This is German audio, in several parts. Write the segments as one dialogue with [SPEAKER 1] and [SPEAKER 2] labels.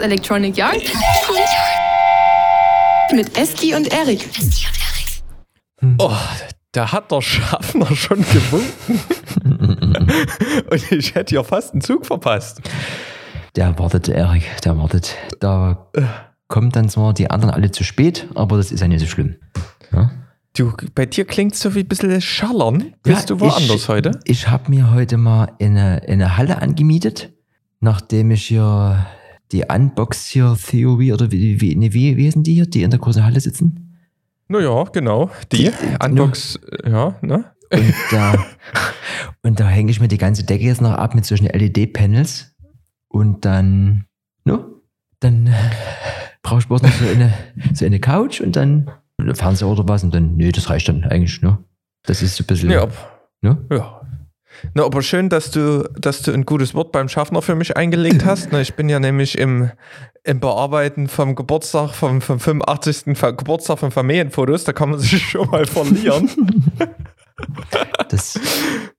[SPEAKER 1] Electronic Yard mit Eski und Erik.
[SPEAKER 2] Oh, da hat der Schaffner schon gewunken. und ich hätte ja fast einen Zug verpasst.
[SPEAKER 3] Der wartet, Erik, der wartet. Da kommen dann zwar die anderen alle zu spät, aber das ist ja nicht so schlimm. Ja?
[SPEAKER 2] Du, bei dir klingt so wie ein bisschen schallern. Bist
[SPEAKER 3] Ja,
[SPEAKER 2] du woanders
[SPEAKER 3] ich,
[SPEAKER 2] heute?
[SPEAKER 3] Ich habe mir heute mal eine, eine Halle angemietet, nachdem ich hier die Unbox hier Theory oder wie, wie, nee, wie, wie heißen die hier, die in der großen Halle sitzen?
[SPEAKER 2] Naja, genau. Die Unbox, ja, ne?
[SPEAKER 3] Und da, und da hänge ich mir die ganze Decke jetzt noch ab mit solchen LED-Panels und dann, no, dann äh, brauche ich bloß noch so eine, so eine Couch und dann Fernseher oder was und dann, nee, das reicht dann eigentlich, ne? Das ist so ein bisschen,
[SPEAKER 2] Ja,
[SPEAKER 3] ne?
[SPEAKER 2] ja. Na, aber schön, dass du, dass du ein gutes Wort beim Schaffner für mich eingelegt hast. Na, ich bin ja nämlich im, im Bearbeiten vom Geburtstag, vom, vom 85. Ver- Geburtstag von Familienfotos. Da kann man sich schon mal verlieren.
[SPEAKER 3] Das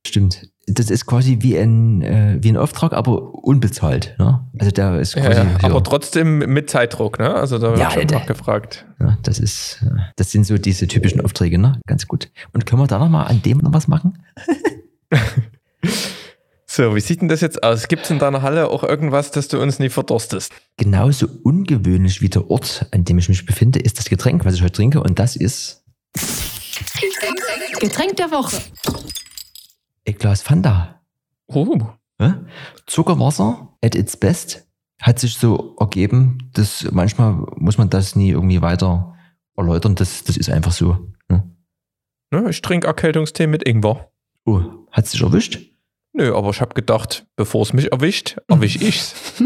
[SPEAKER 3] stimmt. Das ist quasi wie ein, äh, wie ein Auftrag, aber unbezahlt. Ne? Also da ist
[SPEAKER 2] Ja,
[SPEAKER 3] quasi.
[SPEAKER 2] ja,
[SPEAKER 3] ja,
[SPEAKER 2] aber trotzdem mit Zeitdruck, ne? Also da wird
[SPEAKER 3] Ja,
[SPEAKER 2] schon nachgefragt.
[SPEAKER 3] ja, das ist, äh, das sind so diese typischen Aufträge, ne? Ganz gut. Und können wir da noch mal an dem noch was machen?
[SPEAKER 2] So, wie sieht denn das jetzt aus? Gibt es in deiner Halle auch irgendwas, dass du uns nie verdurstest?
[SPEAKER 3] Genauso ungewöhnlich wie der Ort, an dem ich mich befinde, ist das Getränk, was ich heute trinke, und das ist
[SPEAKER 1] Getränk der Woche.
[SPEAKER 3] ein Glas Fanta.
[SPEAKER 2] Oh?
[SPEAKER 3] Zuckerwasser at its best hat sich so ergeben, dass manchmal muss man das nie irgendwie weiter erläutern. Das, das ist einfach so. Ne?
[SPEAKER 2] ne, ich trinke Erkältungstee mit Ingwer.
[SPEAKER 3] Oh, hat sich erwischt?
[SPEAKER 2] Nö, aber ich habe gedacht, bevor es mich erwischt, erwisch ich's.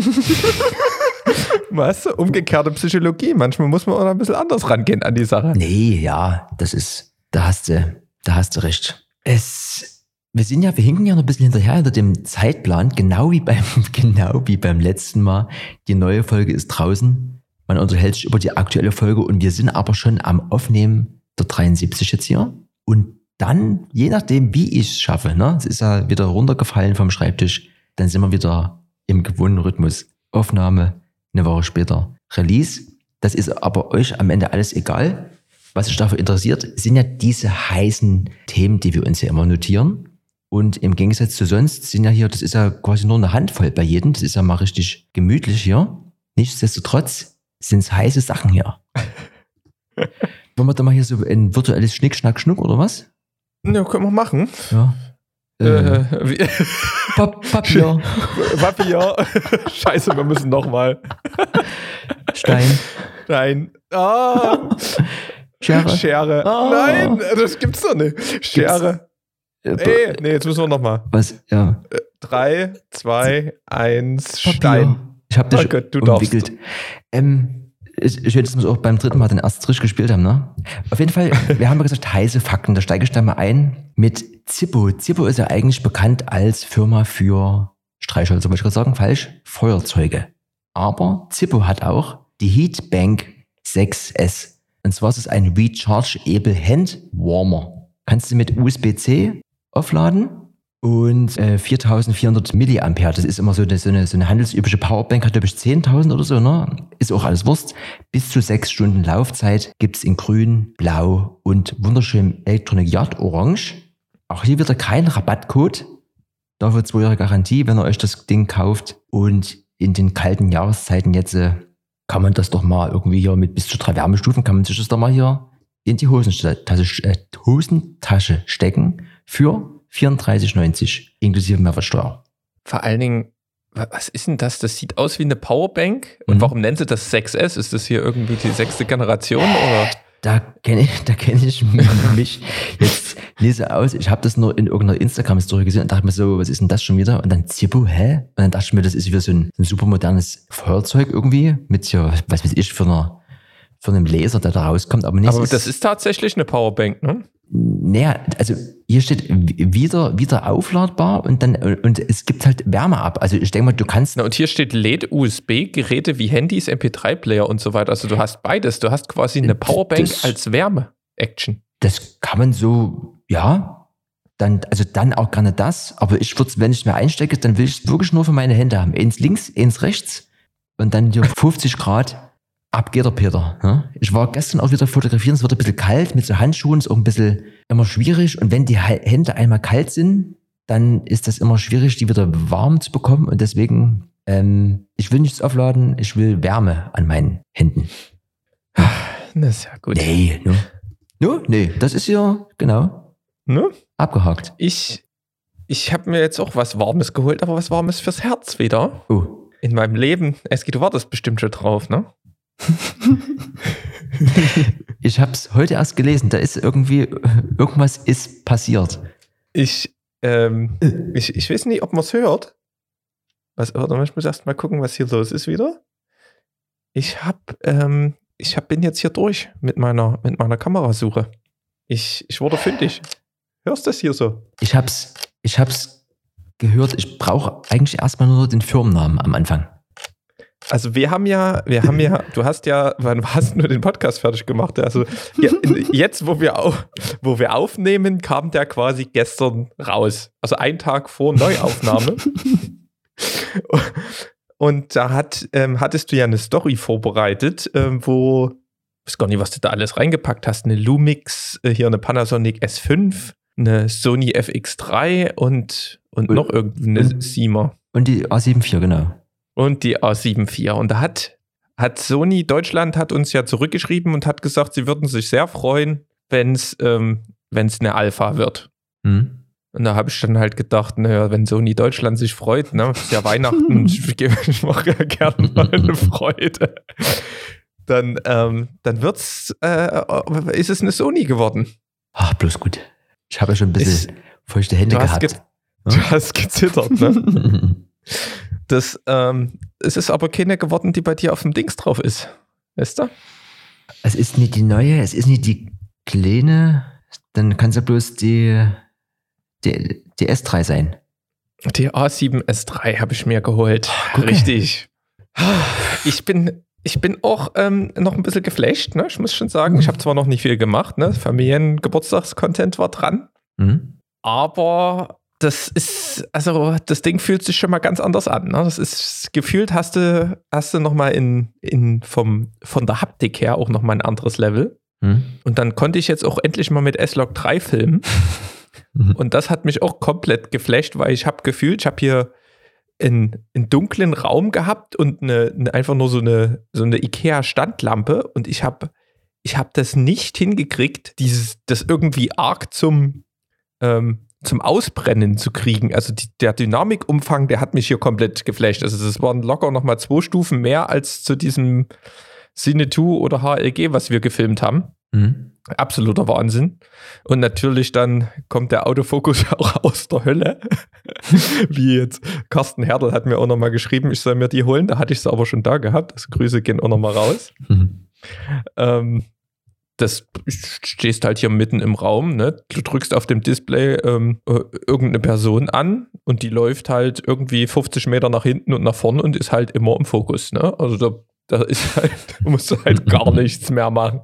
[SPEAKER 2] Weißt du, umgekehrte Psychologie. Manchmal muss man auch noch ein bisschen anders rangehen an die Sache.
[SPEAKER 3] Nee, ja, das ist, da hast du, da hast du recht. Es, wir sind ja, wir hinken ja noch ein bisschen hinterher hinter dem Zeitplan, genau wie beim, genau wie beim letzten Mal. Die neue Folge ist draußen. Man unterhält sich über die aktuelle Folge und wir sind aber schon am Aufnehmen der 73 jetzt hier. Und dann, je nachdem, wie ich es schaffe, ne, es ist ja wieder runtergefallen vom Schreibtisch, dann sind wir wieder im gewohnten Rhythmus. Aufnahme, eine Woche später Release. Das ist aber euch am Ende alles egal. Was euch dafür interessiert, sind ja diese heißen Themen, die wir uns ja immer notieren. Und im Gegensatz zu sonst sind ja hier, das ist ja quasi nur eine Handvoll bei jedem. Das ist ja mal richtig gemütlich hier. Nichtsdestotrotz sind es heiße Sachen hier. Wollen wir da mal hier so ein virtuelles Schnick, Schnack, Schnuck oder was?
[SPEAKER 2] Ja, können wir machen.
[SPEAKER 3] Ja. Äh,
[SPEAKER 2] Äh,
[SPEAKER 3] Papier,
[SPEAKER 2] Papier. Scheiße, wir müssen nochmal.
[SPEAKER 3] Stein,
[SPEAKER 2] Nein. Ah,
[SPEAKER 3] Schere.
[SPEAKER 2] Schere.
[SPEAKER 3] Ah.
[SPEAKER 2] Nein, das gibt's doch nicht. Schere.
[SPEAKER 3] Äh,
[SPEAKER 2] Ey, nee, jetzt müssen wir nochmal.
[SPEAKER 3] Was? Ja.
[SPEAKER 2] Drei, zwei, eins,
[SPEAKER 3] Papier.
[SPEAKER 2] Stein.
[SPEAKER 3] Ich habe dich
[SPEAKER 2] Oh Gott, du darfst.
[SPEAKER 3] umwickelt. Ähm, ich, ich hätte es auch beim dritten Mal den ersten Strich gespielt haben, ne? Auf jeden Fall, wir haben ja gesagt, heiße Fakten. Da steige ich da mal ein mit Zippo. Zippo ist ja eigentlich bekannt als Firma für Streichhölzer, wollte ich gerade sagen, falsch, Feuerzeuge. Aber Zippo hat auch die Heatbank 6S. Und zwar ist es ein Rechargeable Hand Warmer. Kannst du mit USB-C aufladen und äh, 4400 Milliampere. Das ist immer so eine, so eine, so eine handelsübliche Powerbank, hat glaube ich 10.000 oder so, ne? Ist auch alles Wurst. Bis zu sechs Stunden Laufzeit gibt's in grün, blau und wunderschön Electronic Yard Orange. Auch hier wieder kein Rabattcode. Dafür zwei Jahre Garantie, wenn ihr euch das Ding kauft. Und in den kalten Jahreszeiten jetzt äh, kann man das doch mal irgendwie hier mit bis zu drei Wärmestufen, kann man sich das doch mal hier in die Hosentasche, äh, Hosentasche stecken für 34,90 inklusive Mehrwertsteuer.
[SPEAKER 2] Vor allen Dingen, wa- was ist denn das? Das sieht aus wie eine Powerbank. Und
[SPEAKER 3] Mhm.
[SPEAKER 2] warum nennt sie das 6S? Ist das hier irgendwie die sechste Generation? Oder?
[SPEAKER 3] Da kenne ich, da kenne ich mich jetzt nicht so aus. Ich habe das nur in irgendeiner Instagram-Story gesehen und dachte mir so, was ist denn das schon wieder? Und dann Zippo, hä? Und dann dachte ich mir, das ist wieder so ein, so ein super modernes Feuerzeug irgendwie mit hier, was weiß ich, für einer, für einem Laser, der da rauskommt. Aber nicht.
[SPEAKER 2] Aber das ist tatsächlich eine Powerbank, ne?
[SPEAKER 3] Naja, also hier steht wieder, wieder aufladbar und dann, und es gibt halt Wärme ab. Also ich denke mal, du kannst
[SPEAKER 2] Na, und hier steht LED-USB-Geräte wie Handys, MP3-Player und so weiter. Also du hast beides. Du hast quasi eine Powerbank
[SPEAKER 3] Das-
[SPEAKER 2] als Wärme-Action.
[SPEAKER 3] Das kann man so, ja, dann, also dann auch gerne das. Aber ich würde wenn ich es mir einstecke, dann will ich es wirklich nur für meine Hände haben. Eins links, eins rechts. und dann hier 50 Grad. Ab geht der Peter. Ne? Ich war gestern auch wieder fotografieren, es wird ein bisschen kalt, mit so Handschuhen ist auch ein bisschen immer schwierig. Und wenn die Hände einmal kalt sind, dann ist das immer schwierig, die wieder warm zu bekommen. Und deswegen, ähm, ich will nichts aufladen, ich will Wärme an meinen Händen.
[SPEAKER 2] Das ist ja gut.
[SPEAKER 3] Nee, ne? No, nee, das ist ja, genau,
[SPEAKER 2] Ne?
[SPEAKER 3] abgehakt.
[SPEAKER 2] Ich, ich habe mir jetzt auch was Warmes geholt, aber was Warmes fürs Herz wieder.
[SPEAKER 3] Oh,
[SPEAKER 2] In meinem Leben. Eski, du wartest bestimmt schon drauf, ne?
[SPEAKER 3] ich habe es heute erst gelesen, da ist irgendwie, irgendwas ist passiert.
[SPEAKER 2] Ich, ähm, ich, ich weiß nicht, ob man es hört. Was, warte mal, ich muss erst mal gucken, was hier los ist wieder. Ich hab, ähm, ich hab, bin jetzt hier durch mit meiner, mit meiner Kamerasuche. Ich, ich wurde fündig. Hörst du das hier so?
[SPEAKER 3] Ich hab's, ich hab's gehört, ich brauche eigentlich erstmal nur den Firmennamen am Anfang.
[SPEAKER 2] Also wir haben ja, wir haben ja, du hast ja, wann hast du nur den Podcast fertig gemacht? Also ja, jetzt, wo wir, au, wo wir aufnehmen, kam der quasi gestern raus. Also einen Tag vor Neuaufnahme. Und da hat, ähm, hattest du ja eine Story vorbereitet, ähm, wo, ich weiß gar nicht, was du da alles reingepackt hast. Eine Lumix, äh, hier eine Panasonic S5, eine Sony FX3 und, und
[SPEAKER 3] Und-
[SPEAKER 2] noch irgendeine Siemer.
[SPEAKER 3] Und die A74, genau.
[SPEAKER 2] Und die A74. Und da hat, hat Sony Deutschland hat uns ja zurückgeschrieben und hat gesagt, sie würden sich sehr freuen, wenn es ähm, wenn's eine Alpha wird.
[SPEAKER 3] Hm?
[SPEAKER 2] Und da habe ich dann halt gedacht, naja, wenn Sony Deutschland sich freut, ne, ist ja Weihnachten, ich, ich mache ja gerne mal eine Freude. Dann, ähm, dann wird's, äh, ist es eine Sony geworden.
[SPEAKER 3] Ach, bloß gut. Ich habe ja schon ein bisschen feuchte Hände
[SPEAKER 2] Du hast, ge
[SPEAKER 3] gehabt.
[SPEAKER 2] du hast gezittert, ne? Das, ähm, es ist aber keine geworden, die bei dir auf dem Dings drauf ist. Weißt du?
[SPEAKER 3] es ist nicht die neue, es ist nicht die kleine, dann kann es ja bloß die, die, die S3 sein.
[SPEAKER 2] Die A7S3 habe ich mir geholt.
[SPEAKER 3] gucke.
[SPEAKER 2] Richtig. Ich bin, ich bin auch ähm, noch ein bisschen geflasht, ne? Ich muss schon sagen, ich habe zwar noch nicht viel gemacht, ne? Familiengeburtstagscontent war dran,
[SPEAKER 3] Hm?
[SPEAKER 2] aber das ist, also das Ding fühlt sich schon mal ganz anders an. Ne? Das ist gefühlt hast du, hast du nochmal in, in vom, von der Haptik her auch nochmal ein anderes Level.
[SPEAKER 3] Hm?
[SPEAKER 2] Und dann konnte ich jetzt auch endlich mal mit S-Log 3 filmen. Und das hat mich auch komplett geflasht, weil ich habe gefühlt, ich habe hier einen, einen dunklen Raum gehabt und eine, eine, einfach nur so eine, so eine Ikea-Standlampe und ich habe ich hab das nicht hingekriegt, dieses, das irgendwie arg zum, ähm, zum Ausbrennen zu kriegen. Also die, der Dynamikumfang, der hat mich hier komplett geflasht. Also das waren locker nochmal zwei Stufen mehr als zu diesem Cine 2 oder HLG, was wir gefilmt haben.
[SPEAKER 3] Hm?
[SPEAKER 2] Absoluter Wahnsinn. Und natürlich dann kommt der Autofokus auch aus der Hölle. Wie jetzt Carsten Herdl hat mir auch nochmal geschrieben, ich soll mir die holen. Da hatte ich sie aber schon da gehabt. Also Grüße gehen auch nochmal raus.
[SPEAKER 3] Hm.
[SPEAKER 2] Ähm, das stehst halt hier mitten im Raum, ne? Du drückst auf dem Display ähm, äh, irgendeine Person an und die läuft halt irgendwie 50 Meter nach hinten und nach vorne und ist halt immer im Fokus, ne? Also da, da ist halt, du musst halt gar nichts mehr machen.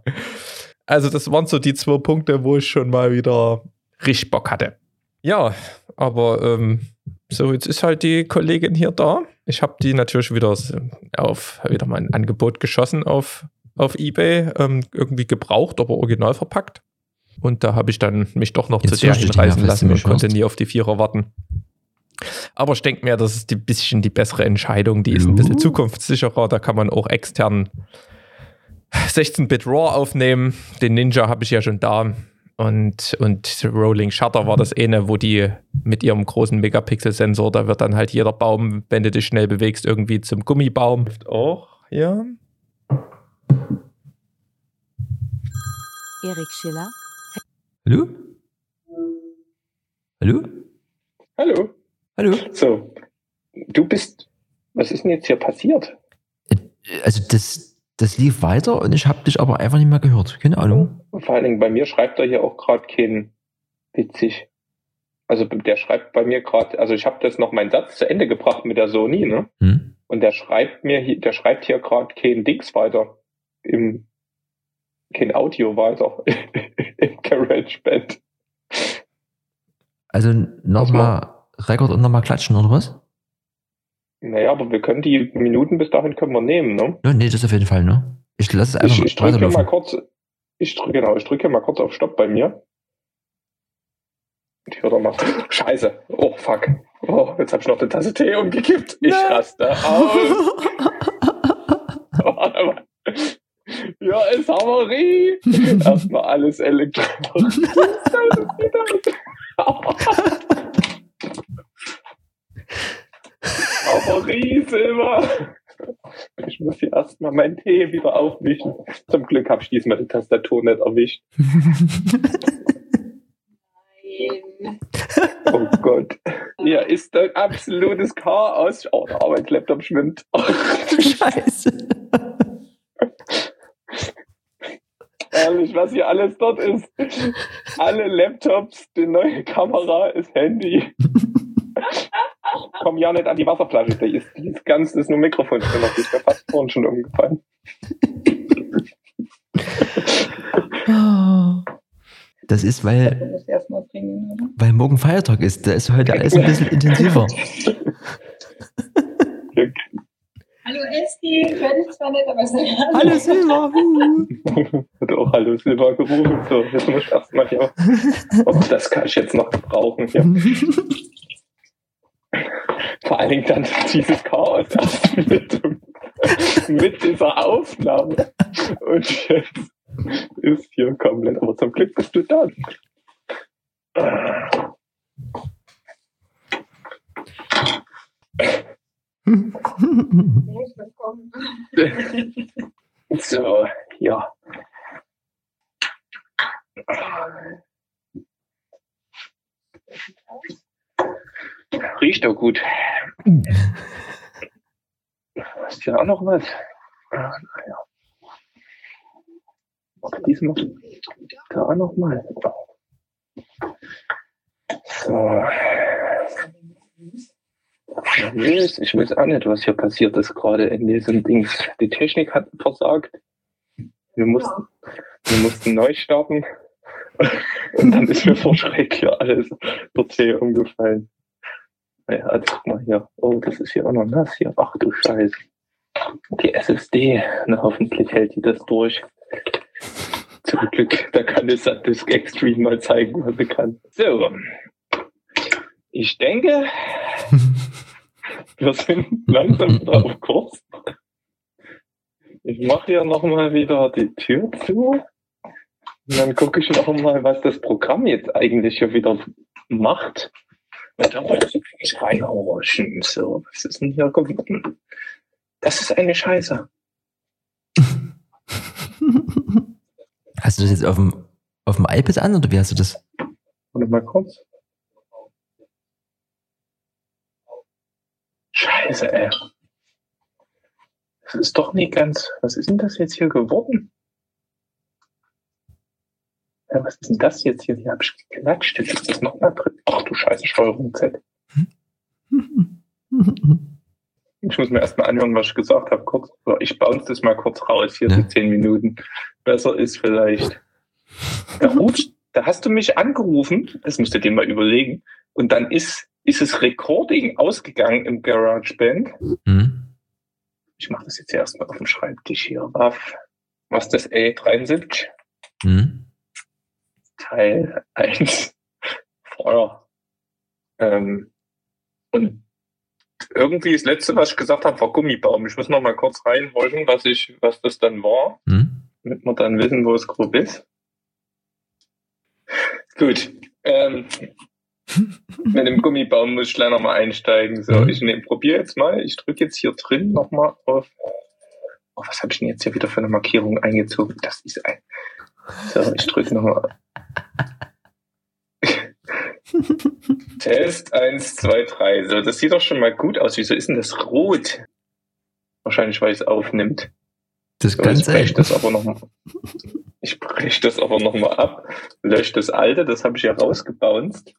[SPEAKER 2] Also, das waren so die zwei Punkte, wo ich schon mal wieder richtig Bock hatte. Ja, aber ähm, so, jetzt ist halt die Kollegin hier da. Ich habe die natürlich wieder auf wieder mal ein Angebot geschossen auf, auf Ebay, ähm, irgendwie gebraucht, aber original verpackt. Und da habe ich dann mich doch noch
[SPEAKER 3] Jetzt
[SPEAKER 2] zu der hinreißen lassen und konnte nie auf die Vierer warten. Aber ich denke mir, das ist ein bisschen die bessere Entscheidung. Die ist ein bisschen zukunftssicherer. Da kann man auch extern 16-Bit RAW aufnehmen. Den Ninja habe ich ja schon da. Und, und Rolling Shutter war das eine, wo die mit ihrem großen Megapixel-Sensor, da wird dann halt jeder Baum, wenn du dich schnell bewegst, irgendwie zum Gummibaum. Auch, ja.
[SPEAKER 4] Erik Schiller,
[SPEAKER 3] Hallo? Hallo?
[SPEAKER 5] Hallo.
[SPEAKER 3] Hallo?
[SPEAKER 5] So, du bist. Was ist denn jetzt hier passiert?
[SPEAKER 3] Also das, das lief weiter und ich habe dich aber einfach nicht mehr gehört. Keine Ahnung.
[SPEAKER 5] Vor allen Dingen bei mir schreibt er hier auch gerade kein witzig. Also der schreibt bei mir gerade, also ich habe das noch meinen Satz zu Ende gebracht mit der Sony, ne?
[SPEAKER 3] Hm?
[SPEAKER 5] Und der schreibt mir hier, der schreibt hier gerade kein Dings weiter. Im kein Audio weiter im GarageBand.
[SPEAKER 3] Also nochmal Rekord und nochmal klatschen oder was?
[SPEAKER 2] Naja, aber wir können die Minuten bis dahin können wir nehmen, ne?
[SPEAKER 3] Ja, nee, das auf jeden Fall, ne? Ich lasse es einfach
[SPEAKER 2] Ich, ich drücke mal kurz, ich drücke, genau, ich drücke mal kurz auf Stopp bei mir. Ich höre doch mal. Scheiße. Oh, fuck. Oh, jetzt habe ich noch eine Tasse Tee umgekippt. Ich raste aus. Warte mal. Ja, es Havarie. Erstmal alles elektronisch. Havarie, Silber. Ich muss hier erstmal meinen Tee wieder aufmischen. Zum Glück habe ich diesmal die Tastatur nicht erwischt. Oh Gott. Hier ist ein absolutes Chaos. Oh, der Arbeitslaptop schwimmt.
[SPEAKER 3] Scheiße.
[SPEAKER 2] Ehrlich, was hier alles dort ist. Alle Laptops, die neue Kamera, das Handy. Komm ja nicht an die Wasserflasche. Die ist, die ist ganz, das ist nur Mikrofon drin. Die ist mir fast vorhin schon umgefallen.
[SPEAKER 3] Das ist, weil, weil morgen Feiertag ist. Da ist heute alles ein bisschen intensiver.
[SPEAKER 5] Hallo Esti, ich höre dich zwar nicht, aber sehr
[SPEAKER 3] Hallo Silva.
[SPEAKER 2] Hat auch Hallo Silber gerufen. So, jetzt muss ich erstmal hier. Oh, das kann ich jetzt noch gebrauchen hier. Vor allen Dingen dann dieses Chaos erst mit, mit dieser Aufnahme. Und jetzt ist hier komplett. Aber zum Glück bist du da. So, ja. Riecht doch gut. Hast du ja auch noch was? Diesmal da auch noch mal. So. Nervös. Ich weiß auch nicht, was hier passiert ist gerade in diesem Dings. Die Technik hat versagt. Wir mussten, wir mussten neu starten. Und dann ist mir vor Schreck hier alles der Tee umgefallen. Naja, also guck mal hier. Oh, das ist hier auch noch nass hier. Ach du Scheiße. Die SSD. Na, hoffentlich hält die das durch. Zum Glück, da kann es Disk Extreme mal zeigen, was sie kann. So. Ich denke, wir sind langsam wieder auf Kurs. Ich mache hier nochmal wieder die Tür zu. Und dann gucke ich noch mal, was das Programm jetzt eigentlich hier wieder macht. Und da wollte ich reinhorchen. So, was ist denn hier geworden? Das ist eine Scheiße.
[SPEAKER 3] Hast du das jetzt auf dem, auf dem iPad an oder wie hast du das?
[SPEAKER 2] Warte mal kurz. Scheiße, ey. Das ist doch nicht ganz. Was ist denn das jetzt hier geworden? Ja, was ist denn das jetzt hier? Hier habe ich geklatscht. Jetzt ist das nochmal drin. Ach du Scheiße, Steuerung Z. Ich muss mir erstmal anhören, was ich gesagt habe. Kurz. Ich bounce das mal kurz raus. Hier
[SPEAKER 3] Ja.
[SPEAKER 2] die zehn Minuten. Besser ist vielleicht. Da, rufst, da hast du mich angerufen. Das musst du dir mal überlegen. Und dann ist, ist das Recording ausgegangen im GarageBand.
[SPEAKER 3] Hm?
[SPEAKER 2] Ich mache das jetzt erstmal auf dem Schreibtisch hier. Waff. Was das A73?
[SPEAKER 3] Hm?
[SPEAKER 2] Teil 1. Feuer. Ähm, und irgendwie das letzte, was ich gesagt habe, war Gummibaum. Ich muss noch mal kurz reinholen, was ich, was das dann war,
[SPEAKER 3] Hm?
[SPEAKER 2] damit wir dann wissen, wo es grob ist. Gut. Ähm, mit dem Gummibaum muss ich gleich noch mal einsteigen. So,
[SPEAKER 3] Mhm.
[SPEAKER 2] ich nehm, probiere jetzt mal. Ich drücke jetzt hier drin noch mal auf. Oh, was habe ich denn jetzt hier wieder für eine Markierung eingezogen? Das ist ein. So, ich drücke noch mal. Test 1, 2, 3. So, das sieht doch schon mal gut aus. Wieso ist denn das rot? Wahrscheinlich, weil es aufnimmt.
[SPEAKER 3] Das
[SPEAKER 2] So,
[SPEAKER 3] kann
[SPEAKER 2] ich breche das aber noch mal. Ich breche das aber noch mal ab, lösche das alte, das habe ich ja rausgebounced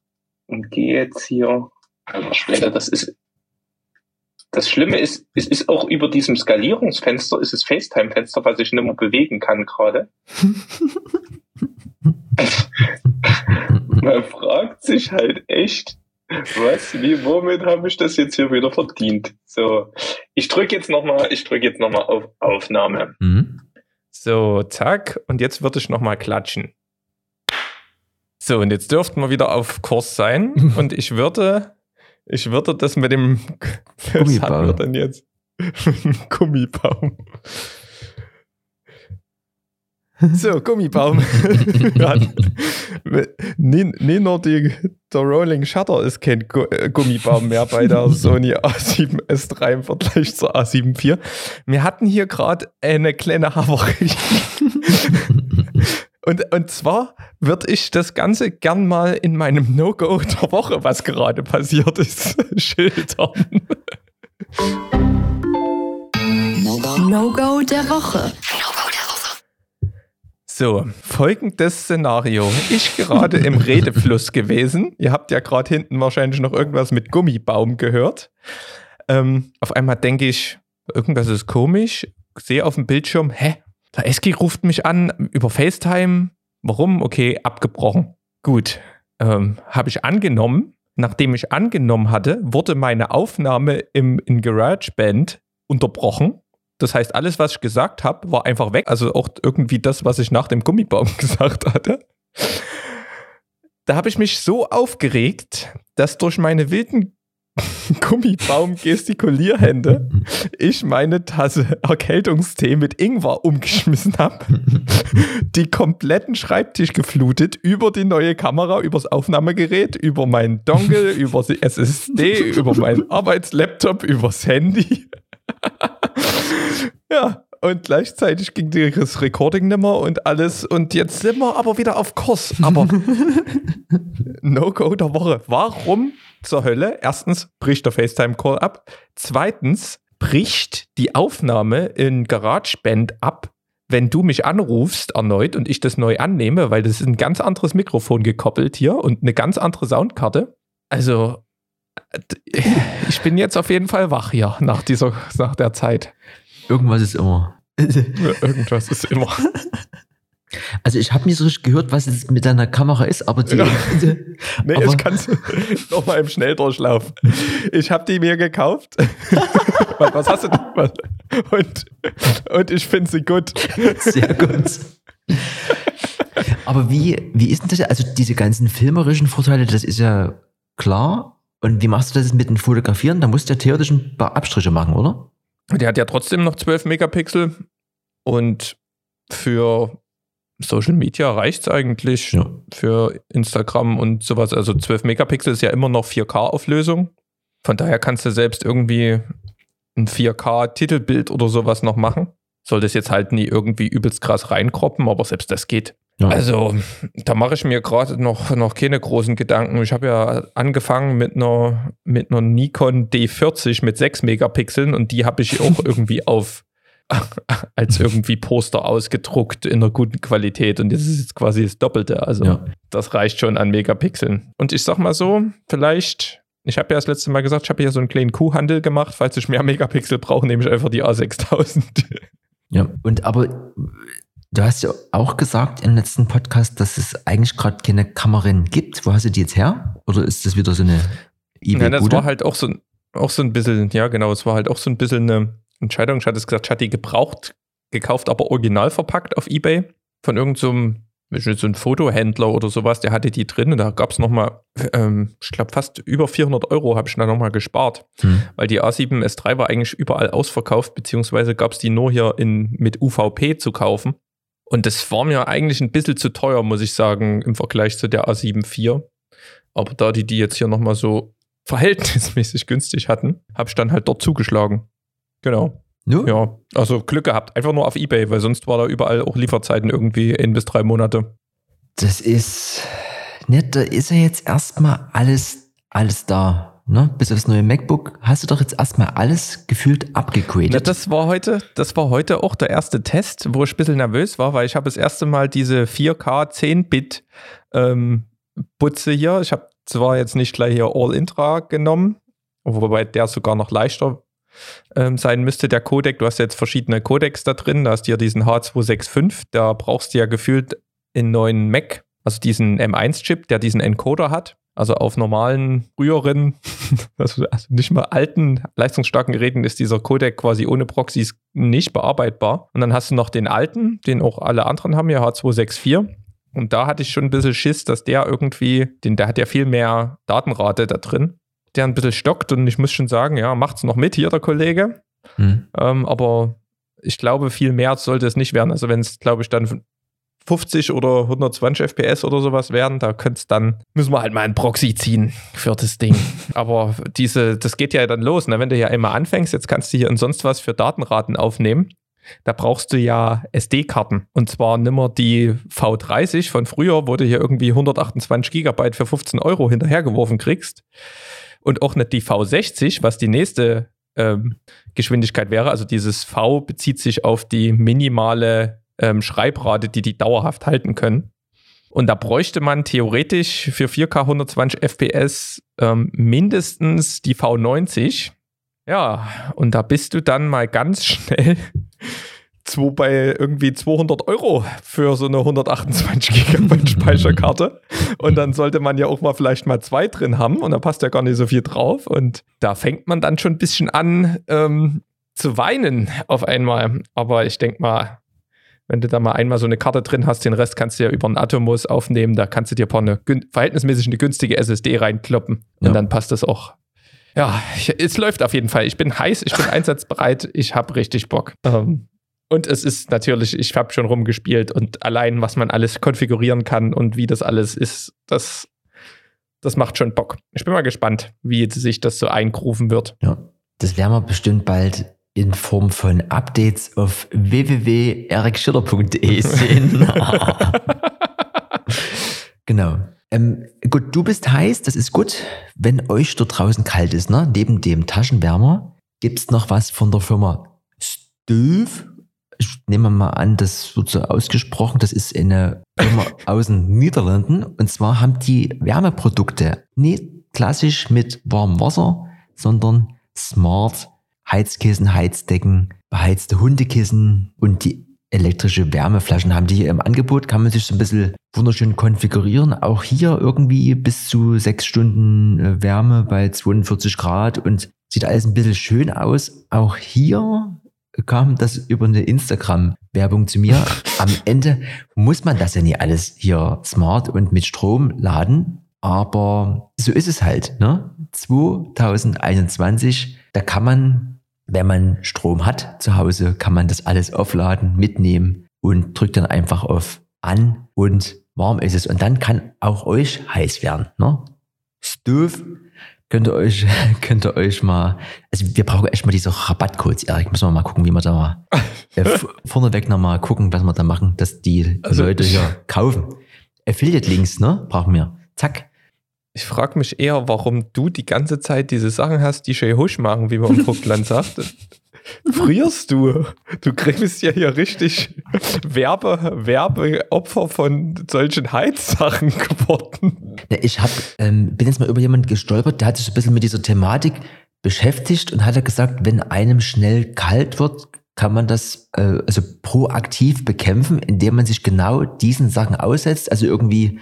[SPEAKER 2] und gehe jetzt hier. Alter Schwede, das ist. Das Schlimme ist, es ist auch über diesem Skalierungsfenster, ist es FaceTime-Fenster, was ich nicht mehr bewegen kann gerade. Man fragt sich halt echt,
[SPEAKER 5] Was? Wie, womit habe ich das jetzt hier wieder verdient? So, ich drücke jetzt nochmal, ich drücke jetzt nochmal auf Aufnahme.
[SPEAKER 3] Mhm.
[SPEAKER 2] So, zack. Und jetzt würde ich nochmal klatschen. So, und jetzt dürften wir wieder auf Kurs sein. und ich würde, ich würde das mit dem was
[SPEAKER 3] Gummibaum.
[SPEAKER 2] hatten wir denn jetzt? Gummibaum. So, Gummibaum. ja, nie, nie nur die, der Rolling Shutter ist kein äh, Gummibaum mehr bei der Sony A7S3 im Vergleich zur A7 IV. Wir hatten hier gerade eine kleine Havarie. Und, und zwar würde ich das Ganze gern mal in meinem No-Go der Woche, was gerade passiert ist, schildern.
[SPEAKER 1] No-Go der Woche.
[SPEAKER 2] So, folgendes Szenario. Ich gerade im Redefluss gewesen. Ihr habt ja gerade hinten wahrscheinlich noch irgendwas mit Gummibaum gehört. Ähm, auf einmal denke ich, irgendwas ist komisch. Sehe auf dem Bildschirm, hä? Der Eski ruft mich an über FaceTime. Warum? Okay, abgebrochen. Gut, ähm, habe ich angenommen. Nachdem ich angenommen hatte, wurde meine Aufnahme im, in GarageBand unterbrochen. Das heißt, alles, was ich gesagt habe, war einfach weg. Also auch irgendwie das, was ich nach dem Gummibaum gesagt hatte. Da habe ich mich so aufgeregt, dass durch meine wilden Gummibaum-Gestikulierhände ich meine Tasse Erkältungstee mit Ingwer umgeschmissen habe, die kompletten Schreibtisch geflutet, über die neue Kamera, übers Aufnahmegerät, über meinen Dongle, über die SSD, über meinen Arbeitslaptop, übers Handy. ja, und gleichzeitig ging das Recording nimmer und alles. Und jetzt sind wir aber wieder auf Kurs. Aber No-Go der Woche. Warum zur Hölle? Erstens bricht der FaceTime-Call ab. Zweitens bricht die Aufnahme in GarageBand ab, wenn du mich anrufst erneut und ich das neu annehme, weil das ist ein ganz anderes Mikrofon gekoppelt hier und eine ganz andere Soundkarte. Also, ich bin jetzt auf jeden Fall wach hier nach dieser, nach der Zeit.
[SPEAKER 3] Irgendwas ist immer.
[SPEAKER 2] Irgendwas ist immer.
[SPEAKER 3] Also ich habe nicht so richtig gehört, was es mit deiner Kamera ist, aber die.
[SPEAKER 2] Nee,
[SPEAKER 3] Aber-
[SPEAKER 2] ich kann es nochmal im Schnelldurchlauf. Ich habe die mir gekauft. was, hast du denn? Und, und ich finde sie gut.
[SPEAKER 3] Sehr gut. Aber wie, wie ist denn das? Also diese ganzen filmerischen Vorteile, das ist ja klar. Und wie machst du das mit dem Fotografieren? Da musst du ja theoretisch ein paar Abstriche machen, oder?
[SPEAKER 2] Der hat ja trotzdem noch 12 Megapixel. Und für Social Media reicht es eigentlich.
[SPEAKER 3] Ja.
[SPEAKER 2] Für Instagram und sowas. Also 12 Megapixel ist ja immer noch 4K-Auflösung. Von daher kannst du selbst irgendwie ein 4K-Titelbild oder sowas noch machen. Soll das jetzt halt nie irgendwie übelst krass reinkroppen, aber selbst das geht.
[SPEAKER 3] Ja.
[SPEAKER 2] Also, da mache ich mir gerade noch, noch keine großen Gedanken. Ich habe ja angefangen mit einer, mit einer Nikon D40 mit 6 Megapixeln und die habe ich auch irgendwie auf als irgendwie Poster ausgedruckt in einer guten Qualität und das ist jetzt quasi das Doppelte. Also,
[SPEAKER 3] Ja.
[SPEAKER 2] das reicht schon an Megapixeln. Und ich sag mal so, vielleicht, ich habe ja das letzte Mal gesagt, ich habe ja so einen kleinen Kuhhandel gemacht. Falls ich mehr Megapixel brauche, nehme ich einfach die A6000.
[SPEAKER 3] Ja. Und aber du hast ja auch gesagt im letzten Podcast, dass es eigentlich gerade keine Kamerin gibt. Wo hast du die jetzt her? Oder ist das wieder so eine
[SPEAKER 2] Ja, das
[SPEAKER 3] eBay-Bude?
[SPEAKER 2] war halt auch so, auch so ein bisschen, ja genau, es war halt auch so ein bisschen eine Entscheidung. Ich hatte es gesagt, ich hatte die gebraucht, gekauft, aber original verpackt auf Ebay von irgendeinem, so, so ein Fotohändler oder sowas, der hatte die drin und da gab es nochmal, ähm, ich glaube fast über 400 Euro habe ich da nochmal gespart,
[SPEAKER 3] Hm.
[SPEAKER 2] weil die A7 S3 war eigentlich überall ausverkauft, beziehungsweise gab es die nur hier in, mit UVP zu kaufen. Und das war mir eigentlich ein bisschen zu teuer, muss ich sagen, im Vergleich zu der A7 IV. Aber da die die jetzt hier nochmal so verhältnismäßig günstig hatten, habe ich dann halt dort zugeschlagen. Genau.
[SPEAKER 3] No?
[SPEAKER 2] Ja, also Glück gehabt. Einfach nur auf Ebay, weil sonst war da überall auch Lieferzeiten irgendwie ein bis drei Monate.
[SPEAKER 3] Das ist, ne, da ist ja jetzt erstmal alles, alles da. Ne? Bis aufs neue MacBook hast du doch jetzt erstmal alles gefühlt abgegradet.
[SPEAKER 2] Na, das war heute, das war heute auch der erste Test, wo ich ein bisschen nervös war, weil ich habe das erste Mal diese 4K 10-Bit ähm, Butze hier. Ich habe zwar jetzt nicht gleich hier All-Intra genommen, wobei der sogar noch leichter ähm, sein müsste, der Codec. Du hast jetzt verschiedene Codecs da drin. Da hast du ja diesen H265, da brauchst du ja gefühlt einen neuen Mac, also diesen M1-Chip, der diesen Encoder hat. Also auf normalen, früheren, also nicht mal alten, leistungsstarken Geräten ist dieser Codec quasi ohne Proxys nicht bearbeitbar. Und dann hast du noch den alten, den auch alle anderen haben, ja H264. Und da hatte ich schon ein bisschen Schiss, dass der irgendwie, den, der hat ja viel mehr Datenrate da drin, der ein bisschen stockt und ich muss schon sagen, ja, macht's noch mit hier, der Kollege.
[SPEAKER 3] Hm.
[SPEAKER 2] Ähm, aber ich glaube, viel mehr sollte es nicht werden. Also wenn es, glaube ich, dann 50 oder 120 FPS oder sowas werden, da könnte es dann, müssen wir halt mal ein Proxy ziehen für das Ding. Aber diese, das geht ja dann los. Ne? Wenn du ja einmal anfängst, jetzt kannst du hier und sonst was für Datenraten aufnehmen. Da brauchst du ja SD-Karten. Und zwar nimmer die V30 von früher, wo du hier irgendwie 128 Gigabyte für 15 Euro hinterhergeworfen kriegst. Und auch nicht die V60, was die nächste ähm, Geschwindigkeit wäre. Also dieses V bezieht sich auf die minimale ähm, Schreibrate, die die dauerhaft halten können. Und da bräuchte man theoretisch für 4K 120 FPS ähm, mindestens die V90. Ja, und da bist du dann mal ganz schnell zwei bei irgendwie 200 Euro für so eine 128 GB Speicherkarte. Und dann sollte man ja auch mal vielleicht mal zwei drin haben und da passt ja gar nicht so viel drauf. Und da fängt man dann schon ein bisschen an ähm, zu weinen auf einmal. Aber ich denke mal, wenn du da mal einmal so eine Karte drin hast, den Rest kannst du ja über einen Atomos aufnehmen, da kannst du dir eine verhältnismäßig eine günstige SSD reinkloppen und
[SPEAKER 3] Ja.
[SPEAKER 2] dann passt das auch. Ja, ich, es läuft auf jeden Fall. Ich bin heiß, ich bin einsatzbereit, ich habe richtig Bock. Ähm, und es ist natürlich, ich habe schon rumgespielt und allein, was man alles konfigurieren kann und wie das alles ist, das, das macht schon Bock. Ich bin mal gespannt, wie sich das so eingrufen wird.
[SPEAKER 3] Ja. Das werden wir bestimmt bald in Form von Updates auf www.erikschiller.de sehen. genau. Ähm, gut, du bist heiß, das ist gut. Wenn euch dort draußen kalt ist, ne? neben dem Taschenwärmer, gibt's noch was von der Firma Stöv. Ich nehme mal an, das wird so ausgesprochen. Das ist eine Firma aus den Niederlanden. Und zwar haben die Wärmeprodukte nicht klassisch mit warmem Wasser, sondern smart Heizkissen, Heizdecken, beheizte Hundekissen und die elektrische Wärmeflaschen haben die hier im Angebot. Kann man sich so ein bisschen wunderschön konfigurieren. Auch hier irgendwie bis zu sechs Stunden äh, Wärme bei 42 Grad und sieht alles ein bisschen schön aus. Auch hier kam das über eine Instagram-Werbung zu mir. Am Ende muss man das ja nicht alles hier smart und mit Strom laden. Aber so ist es halt. Ne? 2021, da kann man, wenn man Strom hat zu Hause, kann man das alles aufladen, mitnehmen und drückt dann einfach auf an und warm ist es. Und dann kann auch euch heiß werden. Ne? Stove könnt ihr euch, könnt ihr euch mal, also wir brauchen echt mal diese Rabattcodes, Erik, müssen wir mal gucken, wie wir da mal äh, vorneweg nochmal gucken, was wir da machen, dass die
[SPEAKER 2] Also
[SPEAKER 3] Leute hier kaufen. Affiliate-Links, ne, brauchen wir. Zack.
[SPEAKER 2] Ich frage mich eher, warum du die ganze Zeit diese Sachen hast, die Shay Husch machen, wie man im Vogtland sagt. Frierst du? Du kriegst ja hier richtig Werbe, Werbeopfer von solchen Heizsachen geworden.
[SPEAKER 3] Ich hab, ähm, bin jetzt mal über jemanden gestolpert, der hat sich ein bisschen mit dieser Thematik beschäftigt und hat gesagt, wenn einem schnell kalt wird, kann man das äh, also proaktiv bekämpfen, indem man sich genau diesen Sachen aussetzt. Also irgendwie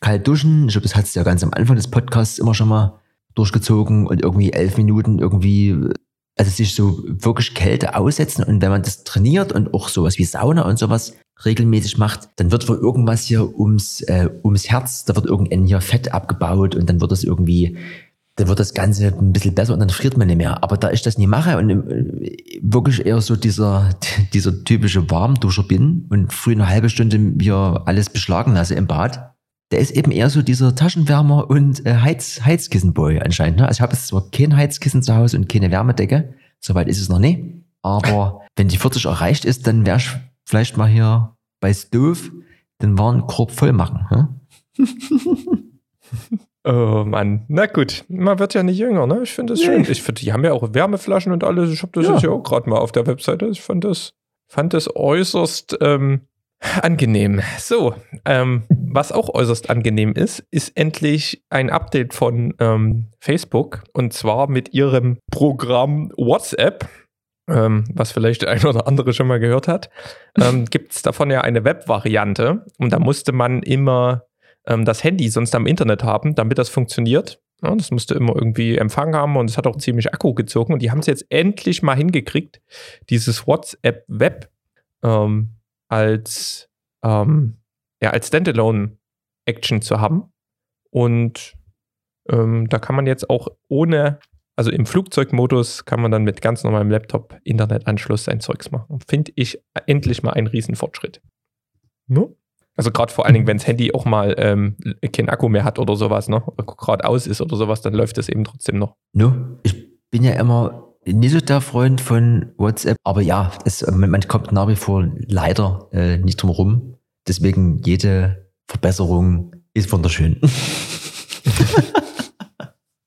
[SPEAKER 3] kalt duschen. Ich glaube, das hat ja ganz am Anfang des Podcasts immer schon mal durchgezogen und irgendwie elf Minuten irgendwie, also sich so wirklich Kälte aussetzen. Und wenn man das trainiert und auch sowas wie Sauna und sowas regelmäßig macht, dann wird wohl irgendwas hier ums, äh, ums Herz, da wird irgendein hier Fett abgebaut und dann wird das irgendwie, dann wird das Ganze ein bisschen besser und dann friert man nicht mehr. Aber da ich das nie mache und äh, wirklich eher so dieser, dieser typische Warmduscher bin und früh eine halbe Stunde mir alles beschlagen lasse im Bad, der ist eben eher so dieser Taschenwärmer und äh, Heiz, Heizkissenboy anscheinend. Ne? Also ich habe jetzt zwar kein Heizkissen zu Hause und keine Wärmedecke, soweit ist es noch nicht. Aber wenn die 40 erreicht ist, dann wär ich vielleicht mal hier bei Stove den Warenkorb voll machen. Hm?
[SPEAKER 2] Oh Mann, na gut, man wird ja nicht jünger, ne? Ich finde das schön. Ich finde, die haben ja auch Wärmeflaschen und alles. Ich habe das
[SPEAKER 3] Ja.
[SPEAKER 2] jetzt ja auch gerade mal auf der Webseite. Ich fand das, fand das äußerst ähm, angenehm. So, ähm, was auch äußerst angenehm ist, ist endlich ein Update von ähm, Facebook und zwar mit ihrem Programm WhatsApp. Ähm, was vielleicht der ein oder andere schon mal gehört hat, ähm, gibt es davon ja eine Web-Variante und da musste man immer ähm, das Handy sonst am Internet haben, damit das funktioniert. Ja, das musste immer irgendwie Empfang haben und es hat auch ziemlich Akku gezogen. Und die haben es jetzt endlich mal hingekriegt, dieses WhatsApp Web ähm, als, ähm, ja, als Standalone-Action zu haben. Und ähm, da kann man jetzt auch ohne, also im Flugzeugmodus, kann man dann mit ganz normalem Laptop Internetanschluss sein Zeugs machen. Finde ich endlich mal einen Riesenfortschritt. No? Also gerade vor allen Dingen, wenn das Handy auch mal ähm, keinen Akku mehr hat oder sowas, ne? gerade aus ist oder sowas, dann läuft das eben trotzdem noch.
[SPEAKER 3] No, ich bin ja immer nicht so der Freund von WhatsApp, aber ja, es, man kommt nach wie vor leider äh, nicht drum rum. Deswegen jede Verbesserung ist wunderschön.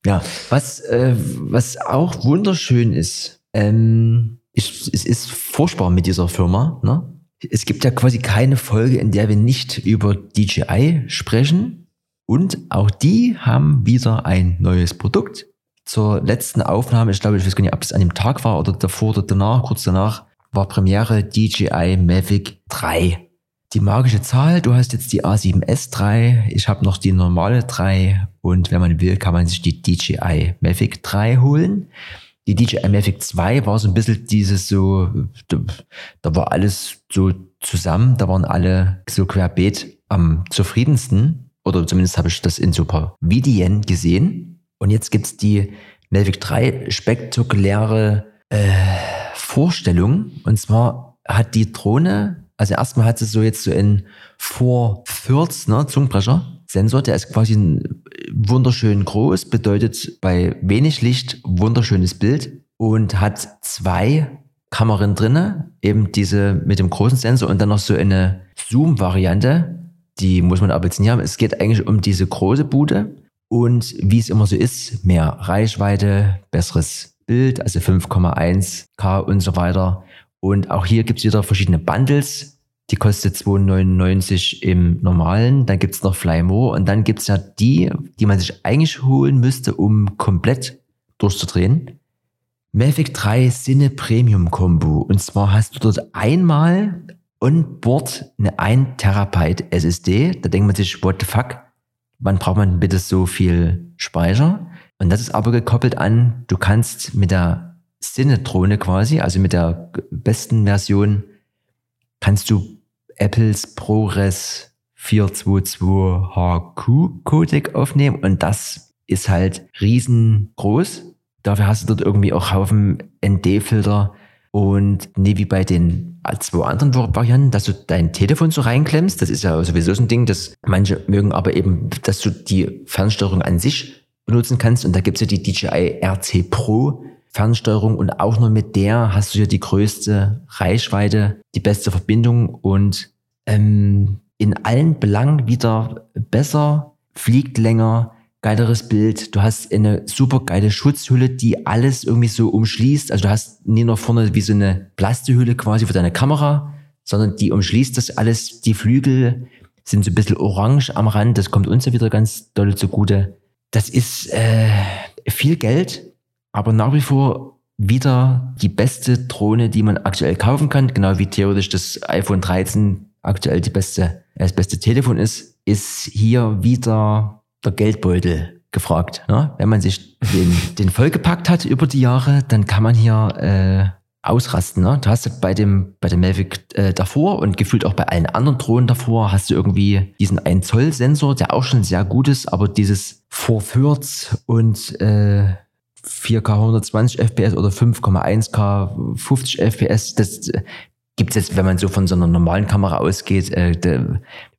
[SPEAKER 3] ja, was, äh, was auch wunderschön ist, ähm, ist, es ist furchtbar mit dieser Firma. Ne? Es gibt ja quasi keine Folge, in der wir nicht über DJI sprechen. Und auch die haben wieder ein neues Produkt. Zur letzten Aufnahme, ich glaube, ich weiß gar nicht, ob es an dem Tag war oder davor oder danach, kurz danach, war Premiere DJI Mavic 3. Die magische Zahl, du hast jetzt die A7S3, ich habe noch die normale 3 und wenn man will, kann man sich die DJI Mavic 3 holen. Die DJI Mavic 2 war so ein bisschen dieses so, da, war alles so zusammen, da waren alle so querbeet am zufriedensten. Oder zumindest habe ich das in so paar Videos gesehen. Und jetzt gibt's die Mavic 3 spektakuläre äh, Vorstellung. Und zwar hat die Drohne, also erstmal hat sie so jetzt so einen 4 Thirds, ne, Zungenbrecher, Sensor, der ist quasi wunderschön groß, bedeutet bei wenig Licht wunderschönes Bild und hat zwei Kameran drinne, eben diese mit dem großen Sensor und dann noch so eine Zoom-Variante. Die muss man aber jetzt nicht haben. Es geht eigentlich um diese große Bude und wie es immer so ist, mehr Reichweite, besseres Bild, also 5,1K und so weiter. Und auch hier gibt es wieder verschiedene Bundles, die kostet 2,99 im normalen. Dann gibt's noch Fly More. Und dann gibt's ja die, die man sich eigentlich holen müsste, um komplett durchzudrehen. Mavic 3 Cine Premium Combo. Und zwar hast du dort einmal on board eine 1 Terabyte SSD. Da denkt man sich, what the fuck? Wann braucht man bitte so viel Speicher? Und das ist aber gekoppelt an, du kannst mit der Cine-Drohne quasi, also mit der besten Version, kannst du Apples ProRes 422HQ Codec aufnehmen und das ist halt riesengroß. Dafür hast du dort irgendwie auch Haufen ND-Filter und nee, wie bei den zwei anderen Varianten, dass du dein Telefon so reinklemmst. Das ist ja sowieso so ein Ding, dass manche mögen aber eben, dass du die Fernsteuerung an sich benutzen kannst. Und da gibt's ja die DJI RC Pro Fernsteuerung und auch nur mit der hast du ja die größte Reichweite, die beste Verbindung und ähm, in allen Belangen wieder besser, fliegt länger, geileres Bild. Du hast eine super geile Schutzhülle, die alles irgendwie so umschließt. Also du hast nie noch vorne wie so eine Plastehülle quasi für deine Kamera, sondern die umschließt das alles. Die Flügel sind so ein bisschen orange am Rand. Das kommt uns ja wieder ganz doll zugute. Das ist äh, viel Geld, aber nach wie vor wieder die beste Drohne, die man aktuell kaufen kann, genau wie theoretisch das iPhone 13 aktuell die beste, das beste Telefon ist, ist hier wieder der Geldbeutel gefragt. Ne? Wenn man sich den, den vollgepackt hat über die Jahre, dann kann man hier äh, ausrasten. Ne? Du hast bei dem, bei dem Mavic äh, davor und gefühlt auch bei allen anderen Drohnen davor hast du irgendwie diesen 1 Zoll Sensor, der auch schon sehr gut ist, aber dieses Vorführt und äh, 4K 120 FPS oder 5,1K 50 FPS, das gibt's jetzt, wenn man so von so einer normalen Kamera ausgeht, äh,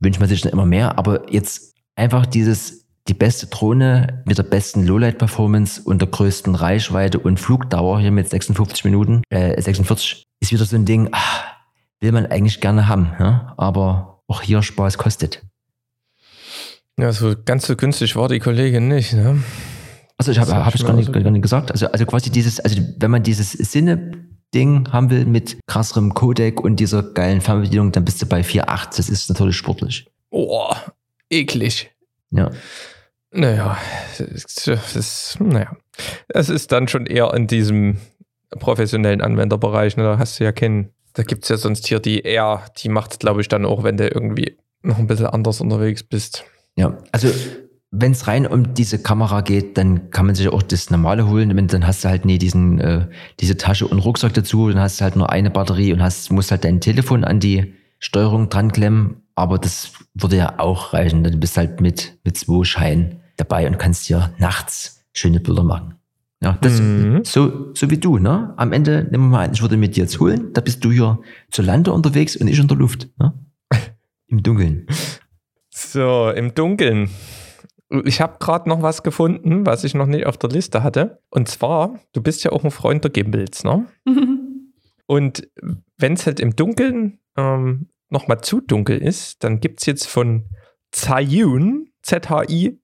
[SPEAKER 3] wünscht man sich dann immer mehr. Aber jetzt einfach dieses, die beste Drohne mit der besten Lowlight-Performance und der größten Reichweite und Flugdauer hier mit 56 Minuten, äh, 46, ist wieder so ein Ding, ach, will man eigentlich gerne haben, ja? aber auch hier Spaß kostet.
[SPEAKER 2] Ja, so ganz so günstig war die Kollegin nicht, ne?
[SPEAKER 3] Also ich habe hab ich gar nicht, gar nicht gesagt. Also, also quasi dieses, also wenn man dieses Sinne-Ding haben will mit krasserem Codec und dieser geilen Fernbedienung, dann bist du bei 4.8. Das ist natürlich sportlich.
[SPEAKER 2] Oh, eklig.
[SPEAKER 3] Ja.
[SPEAKER 2] Naja, das, das, naja. Es ist dann schon eher in diesem professionellen Anwenderbereich. Ne? Da hast du ja keinen. Da gibt es ja sonst hier die R, die macht es, glaube ich, dann auch, wenn du irgendwie noch ein bisschen anders unterwegs bist.
[SPEAKER 3] Ja, also wenn es rein um diese Kamera geht, dann kann man sich auch das normale holen. Dann hast du halt nie diesen, äh, diese Tasche und Rucksack dazu, dann hast du halt nur eine Batterie und hast, musst halt dein Telefon an die Steuerung dran klemmen. Aber das würde ja auch reichen. Dann bist du halt mit, mit zwei Scheinen dabei und kannst dir nachts schöne Bilder machen. Ja, das,
[SPEAKER 2] Mhm.
[SPEAKER 3] so, so wie du, ne? Am Ende, nehmen wir mal an, ich würde mit dir jetzt holen, da bist du hier zu Lande unterwegs und ich in der Luft, ne? Im Dunkeln.
[SPEAKER 2] So, im Dunkeln. Ich habe gerade noch was gefunden, was ich noch nicht auf der Liste hatte. Und zwar, du bist ja auch ein Freund der Gimbals, ne? Und wenn es halt im Dunkeln ähm, nochmal zu dunkel ist, dann gibt es jetzt von Zhiyun, Z-H-I-Y-U-N,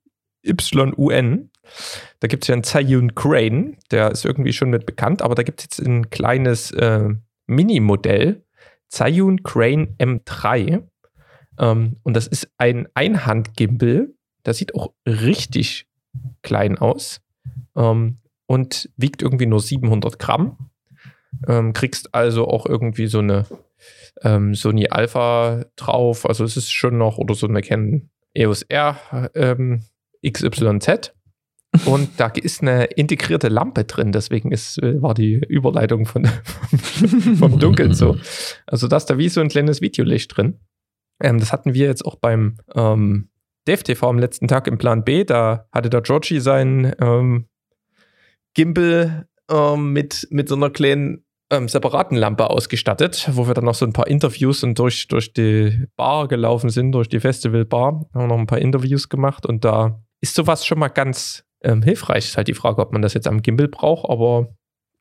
[SPEAKER 2] da gibt es ja einen Zhiyun Crane, der ist irgendwie schon mit bekannt, aber da gibt es jetzt ein kleines äh, Mini-Modell, Zhiyun Crane M3. Ähm, und das ist ein Einhand-Gimbal, das sieht auch richtig klein aus ähm, und wiegt irgendwie nur 700 Gramm. Ähm, kriegst also auch irgendwie so eine ähm, Sony Alpha drauf. Also es ist schon noch, oder so eine Canon EOS R ähm, XYZ. Und da ist eine integrierte Lampe drin, deswegen ist, äh, war die Überleitung von, vom Dunkeln so. Also da ist da wie so ein kleines Videolicht drin. Ähm, das hatten wir jetzt auch beim ähm, DevTV am letzten Tag im Plan B. Da hatte der Georgie seinen ähm, Gimbal ähm, mit, mit so einer kleinen ähm, separaten Lampe ausgestattet, wo wir dann noch so ein paar Interviews und durch, durch die Bar gelaufen sind, durch die Festivalbar, haben wir noch ein paar Interviews gemacht und da ist sowas schon mal ganz ähm, hilfreich. Ist halt die Frage, ob man das jetzt am Gimbal braucht, aber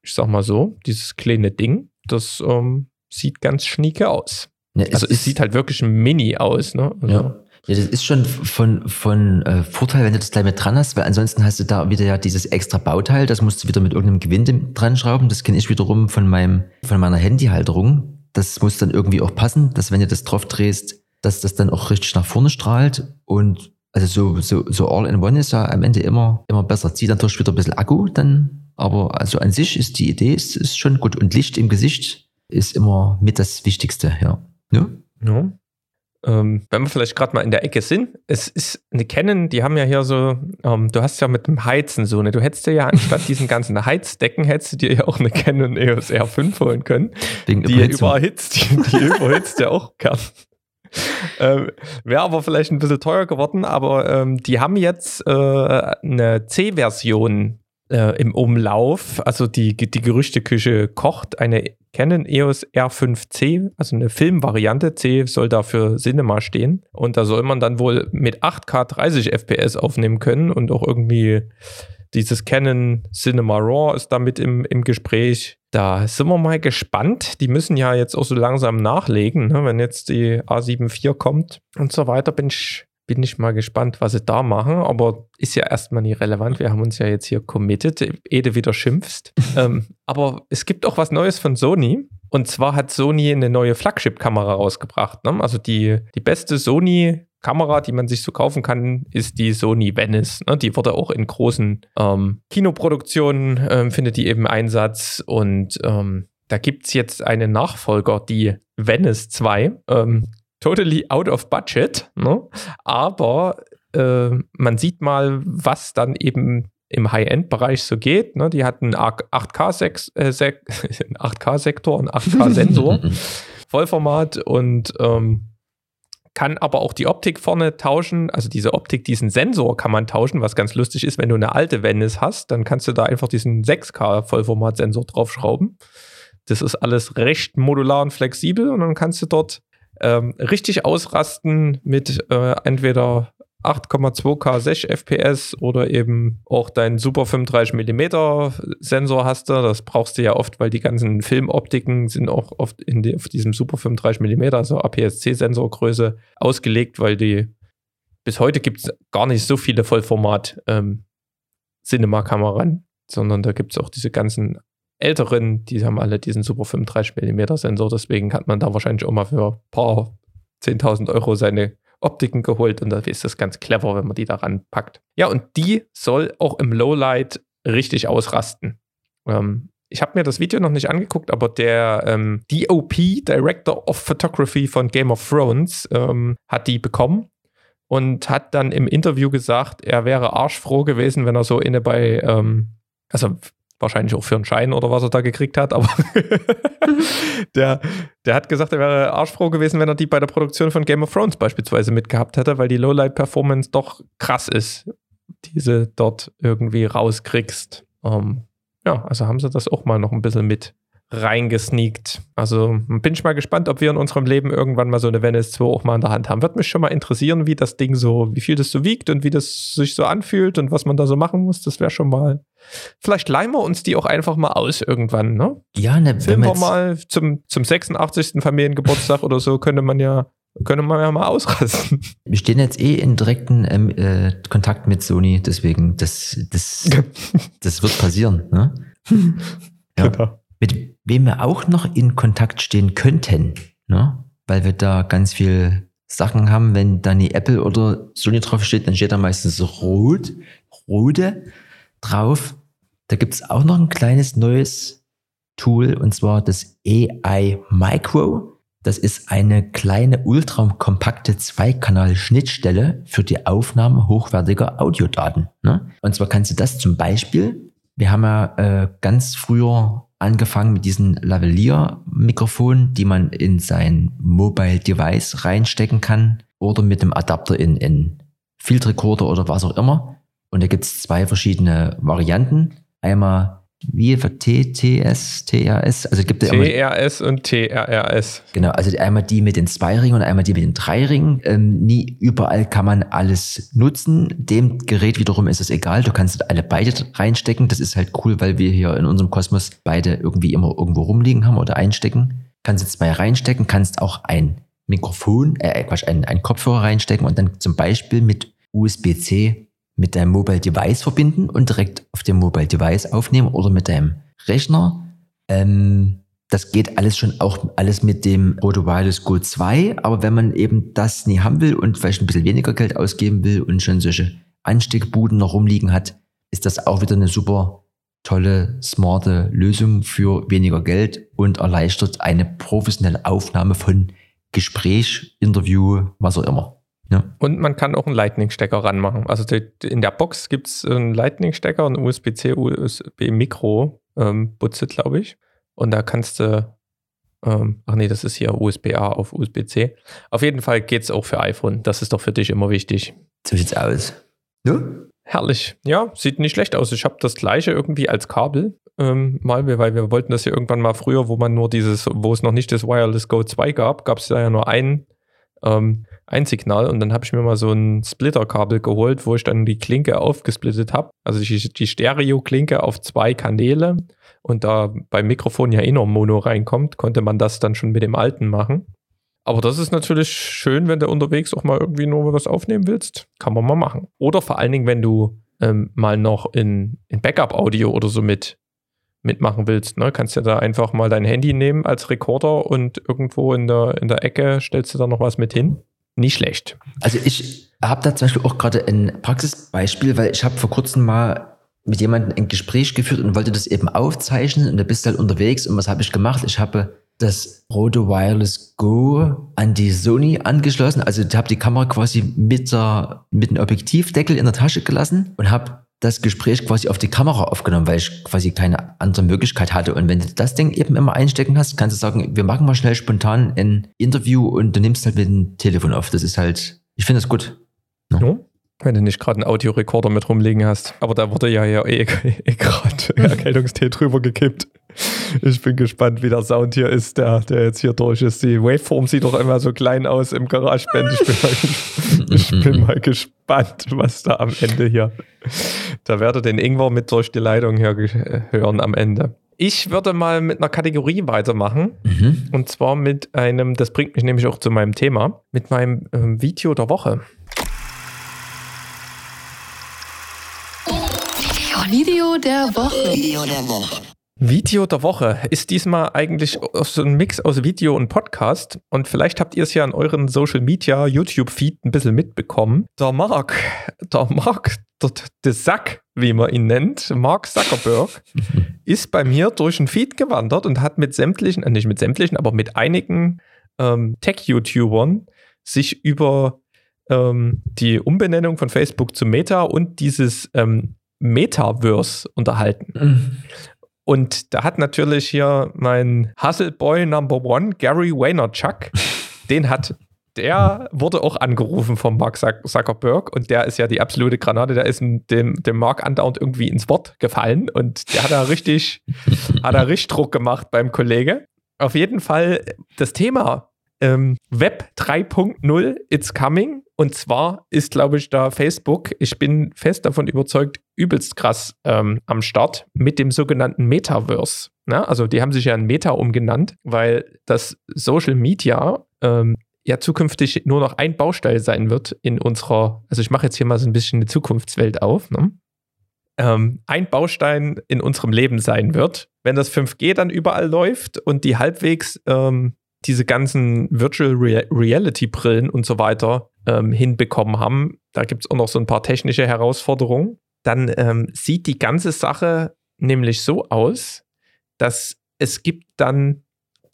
[SPEAKER 2] ich sag mal so, dieses kleine Ding, das ähm, sieht ganz schnieke aus.
[SPEAKER 3] Ja,
[SPEAKER 2] Also es sieht halt wirklich ein Mini aus, ne? Also,
[SPEAKER 3] Ja. Ja, das ist schon von, von äh, Vorteil, wenn du das gleich mit dran hast, weil ansonsten hast du da wieder ja dieses extra Bauteil, das musst du wieder mit irgendeinem Gewinde dran schrauben. Das kenne ich wiederum von meinem, von meiner Handyhalterung. Das muss dann irgendwie auch passen, dass wenn du das drauf drehst, dass das dann auch richtig nach vorne strahlt. Und also so, so, so All-in-One ist ja am Ende immer, immer besser. Zieht natürlich wieder ein bisschen Akku dann, aber also an sich ist die Idee ist, ist schon gut. Und Licht im Gesicht ist immer mit das Wichtigste, ja. Ja?
[SPEAKER 2] Ja. Ähm, wenn wir vielleicht gerade mal in der Ecke sind, es ist eine Canon, die haben ja hier so, ähm, du hast ja mit dem Heizen so eine, du hättest dir ja anstatt diesen ganzen Heizdecken, hättest du dir ja auch eine Canon EOS R5 holen können,
[SPEAKER 3] Wegen
[SPEAKER 2] die überhitzt, die, die überhitzt ja auch gern. Ähm, Wäre aber vielleicht ein bisschen teuer geworden, aber ähm, die haben jetzt äh, eine C-Version äh, im Umlauf. Also die, die Gerüchteküche kocht eine Canon EOS R5C, also eine Filmvariante. C soll da für Cinema stehen. Und da soll man dann wohl mit 8K 30 FPS aufnehmen können und auch irgendwie dieses Canon Cinema RAW ist damit im, im Gespräch. Da sind wir mal gespannt. Die müssen ja jetzt auch so langsam nachlegen, ne? wenn jetzt die A7 IV kommt und so weiter. Bin ich, bin ich mal gespannt, was sie da machen. Aber ist ja erstmal nie relevant. Wir haben uns ja jetzt hier committed, ehe du wieder schimpfst. ähm, aber es gibt auch was Neues von Sony. Und zwar hat Sony eine neue Flagship-Kamera rausgebracht. Ne? Also die, die beste Sony Kamera, die man sich so kaufen kann, ist die Sony Venice. Ne? Die wurde auch in großen ähm, Kinoproduktionen, ähm, findet die eben Einsatz. Und ähm, da gibt es jetzt einen Nachfolger, die Venice 2. Ähm, totally out of budget. Ne? Aber äh, man sieht mal, was dann eben im High-End-Bereich so geht. Ne? Die hat einen 8K-Sektor, äh, Sek 8K-Sektor und 8K-Sensor, Vollformat und ähm, kann aber auch die Optik vorne tauschen. Also diese Optik, diesen Sensor kann man tauschen, was ganz lustig ist, wenn du eine alte Venice hast, dann kannst du da einfach diesen 6K Vollformat-Sensor draufschrauben. Das ist alles recht modular und flexibel und dann kannst du dort ähm, richtig ausrasten mit äh, entweder 8,2K 60 FPS oder eben auch deinen super 35 mm Sensor hast du. Das brauchst du ja oft, weil die ganzen Filmoptiken sind auch oft in die, auf diesem super 35 mm, also APS-C Sensorgröße ausgelegt, weil die bis heute gibt es gar nicht so viele Vollformat ähm, Cinema-Kameran, sondern da gibt es auch diese ganzen älteren, die haben alle diesen super 35 mm Sensor, deswegen hat man da wahrscheinlich auch mal für ein paar 10.000 Euro seine Optiken geholt und da ist das ganz clever, wenn man die daran packt. Ja, und die soll auch im Lowlight richtig ausrasten. Ähm, ich habe mir das Video noch nicht angeguckt, aber der ähm, DOP, Director of Photography von Game of Thrones, ähm, hat die bekommen und hat dann im Interview gesagt, er wäre arschfroh gewesen, wenn er so inne bei, ähm, also wahrscheinlich auch für einen Schein oder was er da gekriegt hat, aber der, der hat gesagt, er wäre arschfroh gewesen, wenn er die bei der Produktion von Game of Thrones beispielsweise mitgehabt hätte, weil die Lowlight-Performance doch krass ist, diese dort irgendwie rauskriegst. Ähm, ja, also haben sie das auch mal noch ein bisschen mit reingesneakt. Also bin ich mal gespannt, ob wir in unserem Leben irgendwann mal so eine Venice 2 auch mal in der Hand haben. Wird mich schon mal interessieren, wie das Ding so, wie viel das so wiegt und wie das sich so anfühlt und was man da so machen muss. Das wäre schon mal. Vielleicht leihen wir uns die auch einfach mal aus irgendwann, ne?
[SPEAKER 3] Ja, ne,
[SPEAKER 2] Filmen wir mal zum, zum 86. Familiengeburtstag oder so, könnte man ja könnte man ja mal ausrasten.
[SPEAKER 3] Wir stehen jetzt eh in direkten ähm, äh, Kontakt mit Sony, deswegen das, das, das wird passieren. Ne? ja. Genau. Mit wem wir auch noch in Kontakt stehen könnten, ne? weil wir da ganz viel Sachen haben, wenn da nie Apple oder Sony drauf steht, dann steht da meistens rot, rote drauf. Da gibt es auch noch ein kleines neues Tool und zwar das AI Micro. Das ist eine kleine ultrakompakte Zweikanal-Schnittstelle für die Aufnahme hochwertiger Audiodaten. Ne? Und zwar kannst du das zum Beispiel, wir haben ja äh, ganz früher angefangen mit diesen Lavalier-Mikrofonen, die man in sein Mobile Device reinstecken kann oder mit dem Adapter in, in Field Recorder oder was auch immer. Und da gibt es zwei verschiedene Varianten. Einmal wie für T, TS, TRS, also gibt es
[SPEAKER 2] TRS und TRRS.
[SPEAKER 3] Genau, also einmal die mit den zwei Ringen und einmal die mit den drei Ringen. Ähm, nie überall kann man alles nutzen. Dem Gerät wiederum ist es egal. Du kannst alle beide reinstecken. Das ist halt cool, weil wir hier in unserem Kosmos beide irgendwie immer irgendwo rumliegen haben oder einstecken. Kannst du zwei reinstecken, kannst auch ein Mikrofon, äh Quatsch, einen, einen Kopfhörer reinstecken und dann zum Beispiel mit USB-C mit deinem Mobile Device verbinden und direkt auf dem Mobile Device aufnehmen oder mit deinem Rechner. Ähm, das geht alles schon auch alles mit dem Roto Wireless Go 2, aber wenn man eben das nie haben will und vielleicht ein bisschen weniger Geld ausgeben will und schon solche Ansteckbuden noch rumliegen hat, ist das auch wieder eine super tolle, smarte Lösung für weniger Geld und erleichtert eine professionelle Aufnahme von Gespräch, Interview, was auch immer.
[SPEAKER 2] Ja. Und man kann auch einen Lightning-Stecker ranmachen. Also die, in der Box gibt es einen Lightning-Stecker, ein USB-C, USB-Mikro, ähm, Butze, glaube ich. Und da kannst du, ähm, ach nee, das ist hier USB-A auf USB-C. Auf jeden Fall geht es auch für iPhone. Das ist doch für dich immer wichtig.
[SPEAKER 3] So sieht's aus.
[SPEAKER 2] Ja? Herrlich. Ja, sieht nicht schlecht aus. Ich habe das gleiche irgendwie als Kabel. Ähm, mal, weil wir wollten das ja irgendwann mal früher, wo man nur dieses, wo es noch nicht das Wireless Go 2 gab, gab es da ja nur einen ähm, ein Signal und dann habe ich mir mal so ein Splitterkabel geholt, wo ich dann die Klinke aufgesplittet habe. Also die, die Stereo-Klinke auf zwei Kanäle und da beim Mikrofon ja eh noch Mono reinkommt, konnte man das dann schon mit dem alten machen. Aber das ist natürlich schön, wenn du unterwegs auch mal irgendwie nur was aufnehmen willst. Kann man mal machen. Oder vor allen Dingen, wenn du ähm, mal noch in, in Backup-Audio oder so mit mitmachen willst. Ne? Kannst du da einfach mal dein Handy nehmen als Rekorder und irgendwo in der, in der Ecke stellst du da noch was mit hin. Nicht schlecht.
[SPEAKER 3] Also ich habe da zum Beispiel auch gerade ein Praxisbeispiel, weil ich habe vor kurzem mal mit jemandem ein Gespräch geführt und wollte das eben aufzeichnen und da bist du halt unterwegs und was habe ich gemacht? Ich habe das Rode Wireless Go an die Sony angeschlossen. Also ich habe die Kamera quasi mit, der, mit dem Objektivdeckel in der Tasche gelassen und habe das Gespräch quasi auf die Kamera aufgenommen, weil ich quasi keine andere Möglichkeit hatte. Und wenn du das Ding eben immer einstecken hast, kannst du sagen, wir machen mal schnell spontan ein Interview und du nimmst halt mit dem Telefon auf. Das ist halt, ich finde das gut.
[SPEAKER 2] Ja. ja. Wenn du nicht gerade einen Audiorekorder mit rumliegen hast. Aber da wurde ja ja eh, eh gerade Erkältungstee drüber gekippt. Ich bin gespannt, wie der Sound hier ist, der, der jetzt hier durch ist. Die Waveform sieht doch immer so klein aus im GarageBand. Ich bin mal, ich bin mal gespannt, was da am Ende hier. Da werde den Ingwer mit durch die Leitung hier hören am Ende. Ich würde mal mit einer Kategorie weitermachen. Mhm. Und zwar mit einem, das bringt mich nämlich auch zu meinem Thema, mit meinem ähm, Video der Woche.
[SPEAKER 1] Video der Woche. Video der Woche.
[SPEAKER 2] Video der Woche ist diesmal eigentlich so ein Mix aus Video und Podcast. Und vielleicht habt ihr es ja in euren Social Media, YouTube-Feed ein bisschen mitbekommen. Der Mark, der Mark, der, der Sack, wie man ihn nennt, Mark Zuckerberg, ist bei mir durch ein Feed gewandert und hat mit sämtlichen, äh nicht mit sämtlichen, aber mit einigen ähm, Tech-YouTubern sich über ähm, die Umbenennung von Facebook zu Meta und dieses ähm, Metaverse unterhalten.
[SPEAKER 3] Mhm.
[SPEAKER 2] Und da hat natürlich hier mein Hustle-Boy Number One, Gary Vaynerchuk, den hat, der wurde auch angerufen von Mark Zuck- Zuckerberg und der ist ja die absolute Granate, der ist dem, dem Mark andauernd irgendwie ins Wort gefallen und der hat da richtig, hat da richtig Druck gemacht beim Kollege. Auf jeden Fall das Thema ähm, Web 3.0, it's coming. Und zwar ist, glaube ich, da Facebook, ich bin fest davon überzeugt, übelst krass ähm, am Start mit dem sogenannten Metaverse. Ne? Also die haben sich ja in Meta umgenannt, weil das Social Media ähm, ja zukünftig nur noch ein Baustein sein wird in unserer, also ich mache jetzt hier mal so ein bisschen eine Zukunftswelt auf, ne? ähm, ein Baustein in unserem Leben sein wird, wenn das 5G dann überall läuft und die halbwegs ähm, diese ganzen Virtual Rea- Reality Brillen und so weiter ähm, hinbekommen haben, da gibt es auch noch so ein paar technische Herausforderungen, dann ähm, sieht die ganze Sache nämlich so aus, dass es gibt dann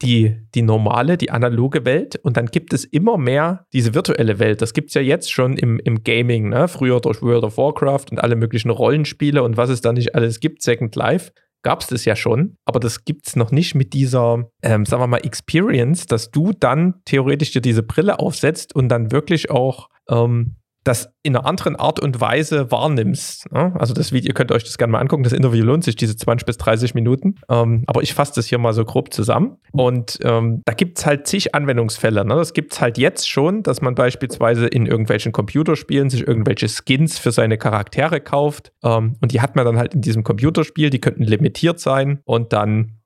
[SPEAKER 2] die, die normale, die analoge Welt und dann gibt es immer mehr diese virtuelle Welt. Das gibt es ja jetzt schon im, im Gaming, ne? früher durch World of Warcraft und alle möglichen Rollenspiele und was es da nicht alles gibt, Second Life gab es das ja schon, aber das gibt es noch nicht mit dieser, ähm, sagen wir mal, Experience, dass du dann theoretisch dir diese Brille aufsetzt und dann wirklich auch ähm, das in einer anderen Art und Weise wahrnimmst. Ne? Also das Video, ihr könnt euch das gerne mal angucken, das Interview lohnt sich, diese 20 bis 30 Minuten. Ähm, aber ich fasse das hier mal so grob zusammen. Und ähm, da gibt es halt zig Anwendungsfälle. Ne? Das gibt es halt jetzt schon, dass man beispielsweise in irgendwelchen Computerspielen sich irgendwelche Skins für seine Charaktere kauft. Ähm, und die hat man dann halt in diesem Computerspiel, die könnten limitiert sein und dann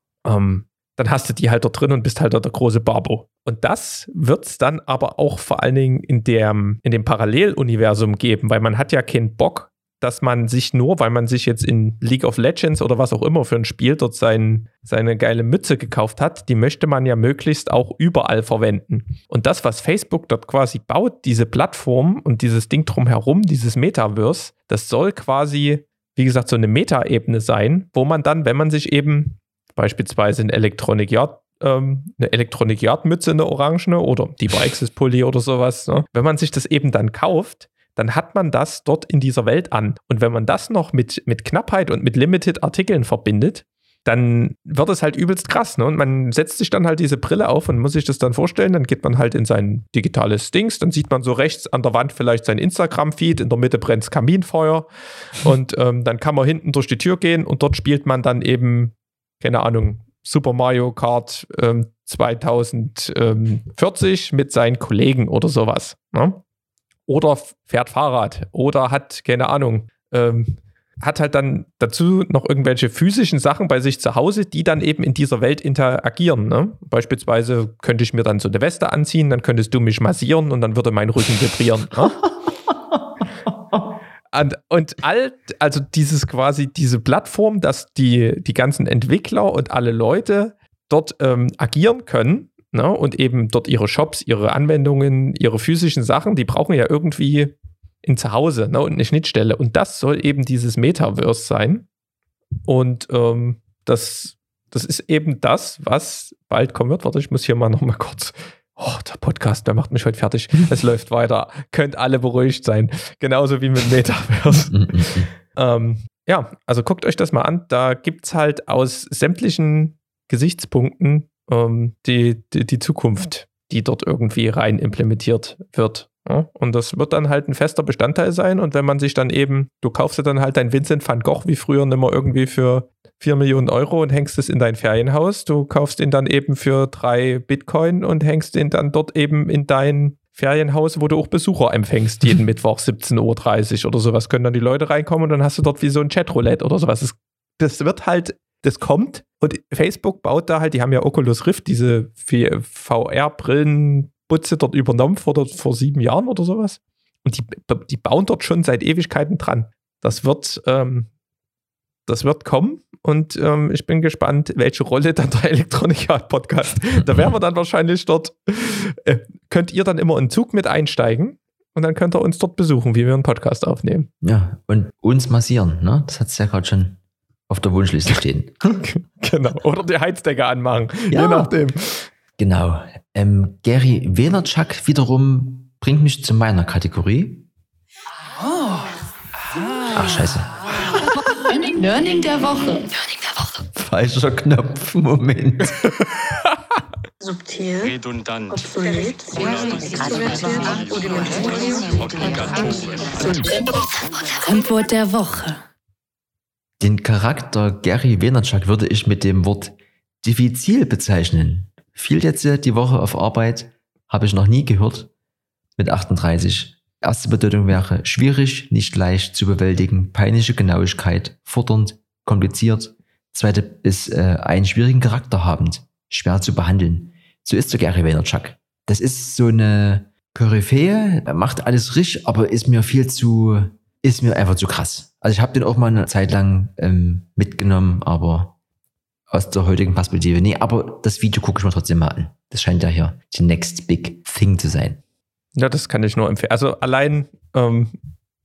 [SPEAKER 2] dann hast du die halt dort drin und bist halt dort der große Barbo. Und das wird es dann aber auch vor allen Dingen in, der, in dem Paralleluniversum geben, weil man hat ja keinen Bock, dass man sich nur, weil man sich jetzt in League of Legends oder was auch immer für ein Spiel dort sein, seine geile Mütze gekauft hat, die möchte man ja möglichst auch überall verwenden. Und das, was Facebook dort quasi baut, diese Plattform und dieses Ding drumherum, dieses Metaverse, das soll quasi, wie gesagt, so eine Meta-Ebene sein, wo man dann, wenn man sich eben beispielsweise ein Electronic Yard, ähm, eine Electronic Mütze, eine orangene oder die Access Pulli oder sowas. Ne? Wenn man sich das eben dann kauft, dann hat man das dort in dieser Welt an. Und wenn man das noch mit, mit Knappheit und mit Limited Artikeln verbindet, dann wird es halt übelst krass. Ne? Und man setzt sich dann halt diese Brille auf und muss sich das dann vorstellen. Dann geht man halt in sein digitales Dings. Dann sieht man so rechts an der Wand vielleicht sein Instagram-Feed. In der Mitte brennt Kaminfeuer. Und ähm, dann kann man hinten durch die Tür gehen und dort spielt man dann eben keine Ahnung, Super Mario Kart ähm, 2040 mit seinen Kollegen oder sowas. Ne? Oder fährt Fahrrad oder hat, keine Ahnung, ähm, hat halt dann dazu noch irgendwelche physischen Sachen bei sich zu Hause, die dann eben in dieser Welt interagieren. Ne? Beispielsweise könnte ich mir dann so eine Weste anziehen, dann könntest du mich massieren und dann würde mein Rücken vibrieren. Ne? Und, und all, also dieses quasi, diese Plattform, dass die, die ganzen Entwickler und alle Leute dort ähm, agieren können ne, und eben dort ihre Shops, ihre Anwendungen, ihre physischen Sachen, die brauchen ja irgendwie ein Zuhause ne, und eine Schnittstelle. Und das soll eben dieses Metaverse sein. Und ähm, das, das ist eben das, was bald kommen wird. Warte, ich muss hier mal noch mal kurz Oh, der Podcast, der macht mich heute fertig. Es läuft weiter. Könnt alle beruhigt sein. Genauso wie mit Metaverse. ähm, ja, also guckt euch das mal an. Da gibt es halt aus sämtlichen Gesichtspunkten ähm, die, die, die Zukunft, die dort irgendwie rein implementiert wird. Ja? Und das wird dann halt ein fester Bestandteil sein. Und wenn man sich dann eben, du kaufst dir dann halt dein Vincent van Gogh wie früher nimmer irgendwie für 4 Millionen Euro und hängst es in dein Ferienhaus. Du kaufst ihn dann eben für drei Bitcoin und hängst ihn dann dort eben in dein Ferienhaus, wo du auch Besucher empfängst, jeden Mittwoch 17.30 Uhr oder sowas. Können dann die Leute reinkommen und dann hast du dort wie so ein Chatroulette oder sowas. Das, das wird halt, das kommt. Und Facebook baut da halt, die haben ja Oculus Rift, diese VR-Brillenbutze dort übernommen vor, vor sieben Jahren oder sowas. Und die, die bauen dort schon seit Ewigkeiten dran. Das wird, ähm, das wird kommen und ähm, ich bin gespannt, welche Rolle dann der Electronic Art Podcast. Da werden wir dann wahrscheinlich dort, äh, könnt ihr dann immer in Zug mit einsteigen und dann könnt ihr uns dort besuchen, wie wir einen Podcast aufnehmen.
[SPEAKER 3] Ja, und uns massieren, ne? Das hat es ja gerade schon auf der Wunschliste stehen.
[SPEAKER 2] genau. Oder die Heizdecke anmachen,
[SPEAKER 3] Ja.
[SPEAKER 2] je nachdem.
[SPEAKER 3] Genau. Ähm, Gary Vaynerchuk wiederum bringt mich zu meiner Kategorie. Ach, scheiße.
[SPEAKER 1] Learning der Woche.
[SPEAKER 3] Falscher Knopf. Moment.
[SPEAKER 6] subtil,
[SPEAKER 7] redundant,
[SPEAKER 6] obsolet,
[SPEAKER 1] Antwort der Woche.
[SPEAKER 3] Den Charakter Gary Vaynerchuk würde ich mit dem Wort diffizil bezeichnen. Fiel jetzt die Woche auf Arbeit, habe ich noch nie gehört. Mit 38. Erste Bedeutung wäre schwierig, nicht leicht zu bewältigen, peinliche Genauigkeit, fordernd, kompliziert. Zweite ist äh, einen schwierigen Charakter habend, schwer zu behandeln. So ist der Gary Vaynerchuk. Das ist so eine Koryphäe, macht alles richtig, aber ist mir viel zu, ist mir einfach zu krass. Also ich habe den auch mal eine Zeit lang ähm, mitgenommen, aber aus der heutigen Perspektive. Nee, aber das Video gucke ich mir trotzdem mal an. Das scheint ja hier die next big thing zu sein.
[SPEAKER 2] Ja, das kann ich nur empfehlen. Also allein, ähm,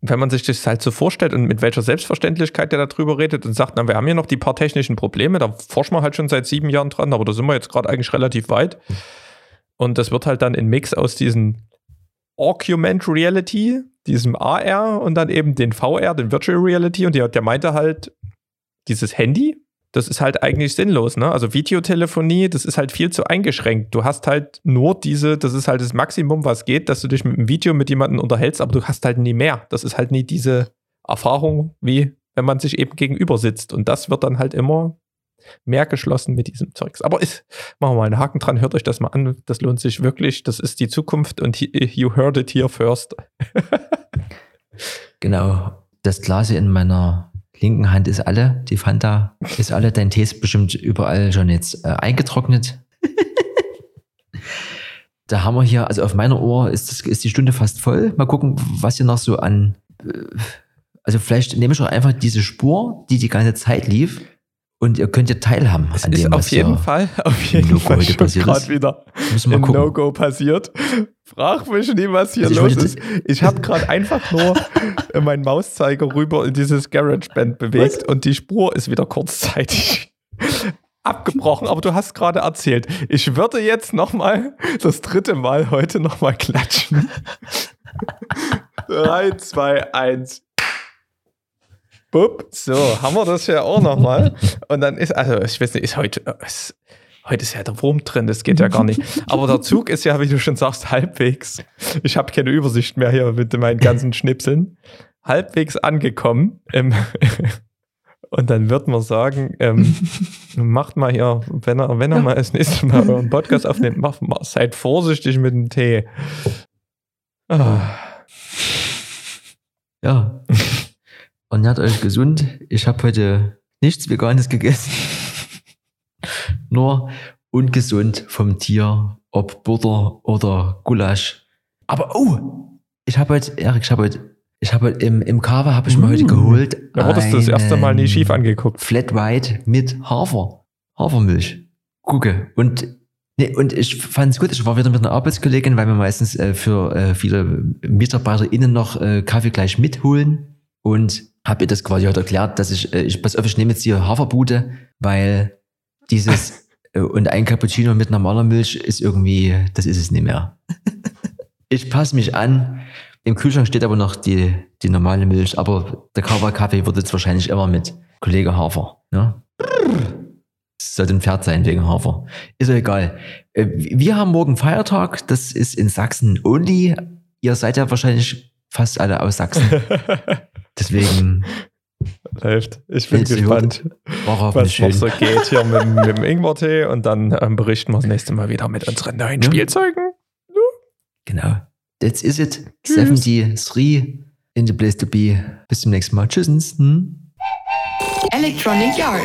[SPEAKER 2] wenn man sich das halt so vorstellt und mit welcher Selbstverständlichkeit der darüber redet und sagt, na, wir haben hier noch die paar technischen Probleme, da forschen wir halt schon seit sieben Jahren dran, aber da sind wir jetzt gerade eigentlich relativ weit. Und das wird halt dann ein Mix aus diesem Augmented Reality, diesem AR und dann eben den VR, den Virtual Reality. Und der, der meinte halt, dieses Handy, das ist halt eigentlich sinnlos, ne? Also Videotelefonie, das ist halt viel zu eingeschränkt. Du hast halt nur diese, das ist halt das Maximum, was geht, dass du dich mit einem Video mit jemandem unterhältst, aber du hast halt nie mehr. Das ist halt nie diese Erfahrung, wie wenn man sich eben gegenüber sitzt. Und das wird dann halt immer mehr geschlossen mit diesem Zeugs. Aber ist, machen wir mal einen Haken dran, hört euch das mal an. Das lohnt sich wirklich. Das ist die Zukunft und you heard it here first.
[SPEAKER 3] Genau. Das Glas in meiner linken Hand ist alle. Die Fanta ist alle. Dein Tee ist bestimmt überall schon jetzt äh, eingetrocknet. da haben wir hier, also auf meiner Ohr ist, das, ist die Stunde fast voll. Mal gucken, was hier noch so an. Äh, also vielleicht nehme ich auch einfach diese Spur, die die ganze Zeit lief. Und ihr könnt ja teilhaben
[SPEAKER 2] Es
[SPEAKER 3] an
[SPEAKER 2] ist
[SPEAKER 3] dem,
[SPEAKER 2] auf
[SPEAKER 3] was
[SPEAKER 2] jeden Fall, auf jeden Fall schon
[SPEAKER 3] passiert
[SPEAKER 2] gerade
[SPEAKER 3] ist.
[SPEAKER 2] wieder
[SPEAKER 3] Müssen wir
[SPEAKER 2] ein. No-Go passiert. Frag mich nie, was hier
[SPEAKER 3] Also
[SPEAKER 2] los ist. Ich habe gerade einfach nur meinen Mauszeiger rüber in dieses GarageBand bewegt und die Spur ist wieder kurzzeitig abgebrochen. Aber du hast gerade erzählt, ich würde jetzt noch mal das dritte Mal heute noch mal klatschen. 3, 2, 1. Bup. So, haben wir das ja auch noch mal. Und dann ist, also ich weiß nicht, ist heute, ist, heute ist ja der Wurm drin, das geht ja gar nicht. Aber der Zug ist ja, wie du schon sagst, halbwegs. Ich habe keine Übersicht mehr hier mit meinen ganzen Schnipseln. Halbwegs angekommen. Ähm, und dann wird man sagen, ähm, macht mal hier, wenn er, wenn er mal das nächste Mal euren Podcast aufnimmt, macht mal, seid vorsichtig mit dem Tee. Ah.
[SPEAKER 3] Ja. Ernährt euch gesund. Ich habe heute nichts Veganes gegessen. Nur ungesund vom Tier, ob Butter oder Gulasch. Aber oh, ich habe heute, Erik, ich habe heute, ich habe heute im, im Kava habe ich mir heute geholt.
[SPEAKER 2] Da wurdest du das erste Mal nie schief angeguckt.
[SPEAKER 3] Flat White mit Hafer. Hafermilch. Gucke. Und, nee, und ich fand es gut. Ich war wieder mit einer Arbeitskollegin, weil wir meistens äh, für äh, viele MitarbeiterInnen noch äh, Kaffee gleich mitholen. Und habe ihr das quasi heute erklärt, dass ich, äh, ich pass auf, ich nehme jetzt hier Haferbude, weil dieses und ein Cappuccino mit normaler Milch ist irgendwie, das ist es nicht mehr. ich passe mich an. Im Kühlschrank steht aber noch die, die normale Milch, aber der Kava-Kaffee wird jetzt wahrscheinlich immer mit Kollege Hafer. Es sollte ein Pferd sein wegen Hafer. Ist ja egal. Äh, Wir haben morgen Feiertag. Das ist in Sachsen only. Ihr seid ja wahrscheinlich fast alle aus Sachsen. Deswegen
[SPEAKER 2] Läuft. Ich bin
[SPEAKER 3] Jetzt
[SPEAKER 2] gespannt,
[SPEAKER 3] war auch
[SPEAKER 2] was noch so geht hier mit, mit dem Ingwer-Tee und dann ähm, berichten wir das nächste Mal wieder mit unseren neuen
[SPEAKER 3] Ja.
[SPEAKER 2] Spielzeugen.
[SPEAKER 3] Genau. That's is it.
[SPEAKER 2] Tschüss.
[SPEAKER 3] 73 in the place to be. Bis zum nächsten Mal. Tschüss. Hm?
[SPEAKER 1] Electronic Yard.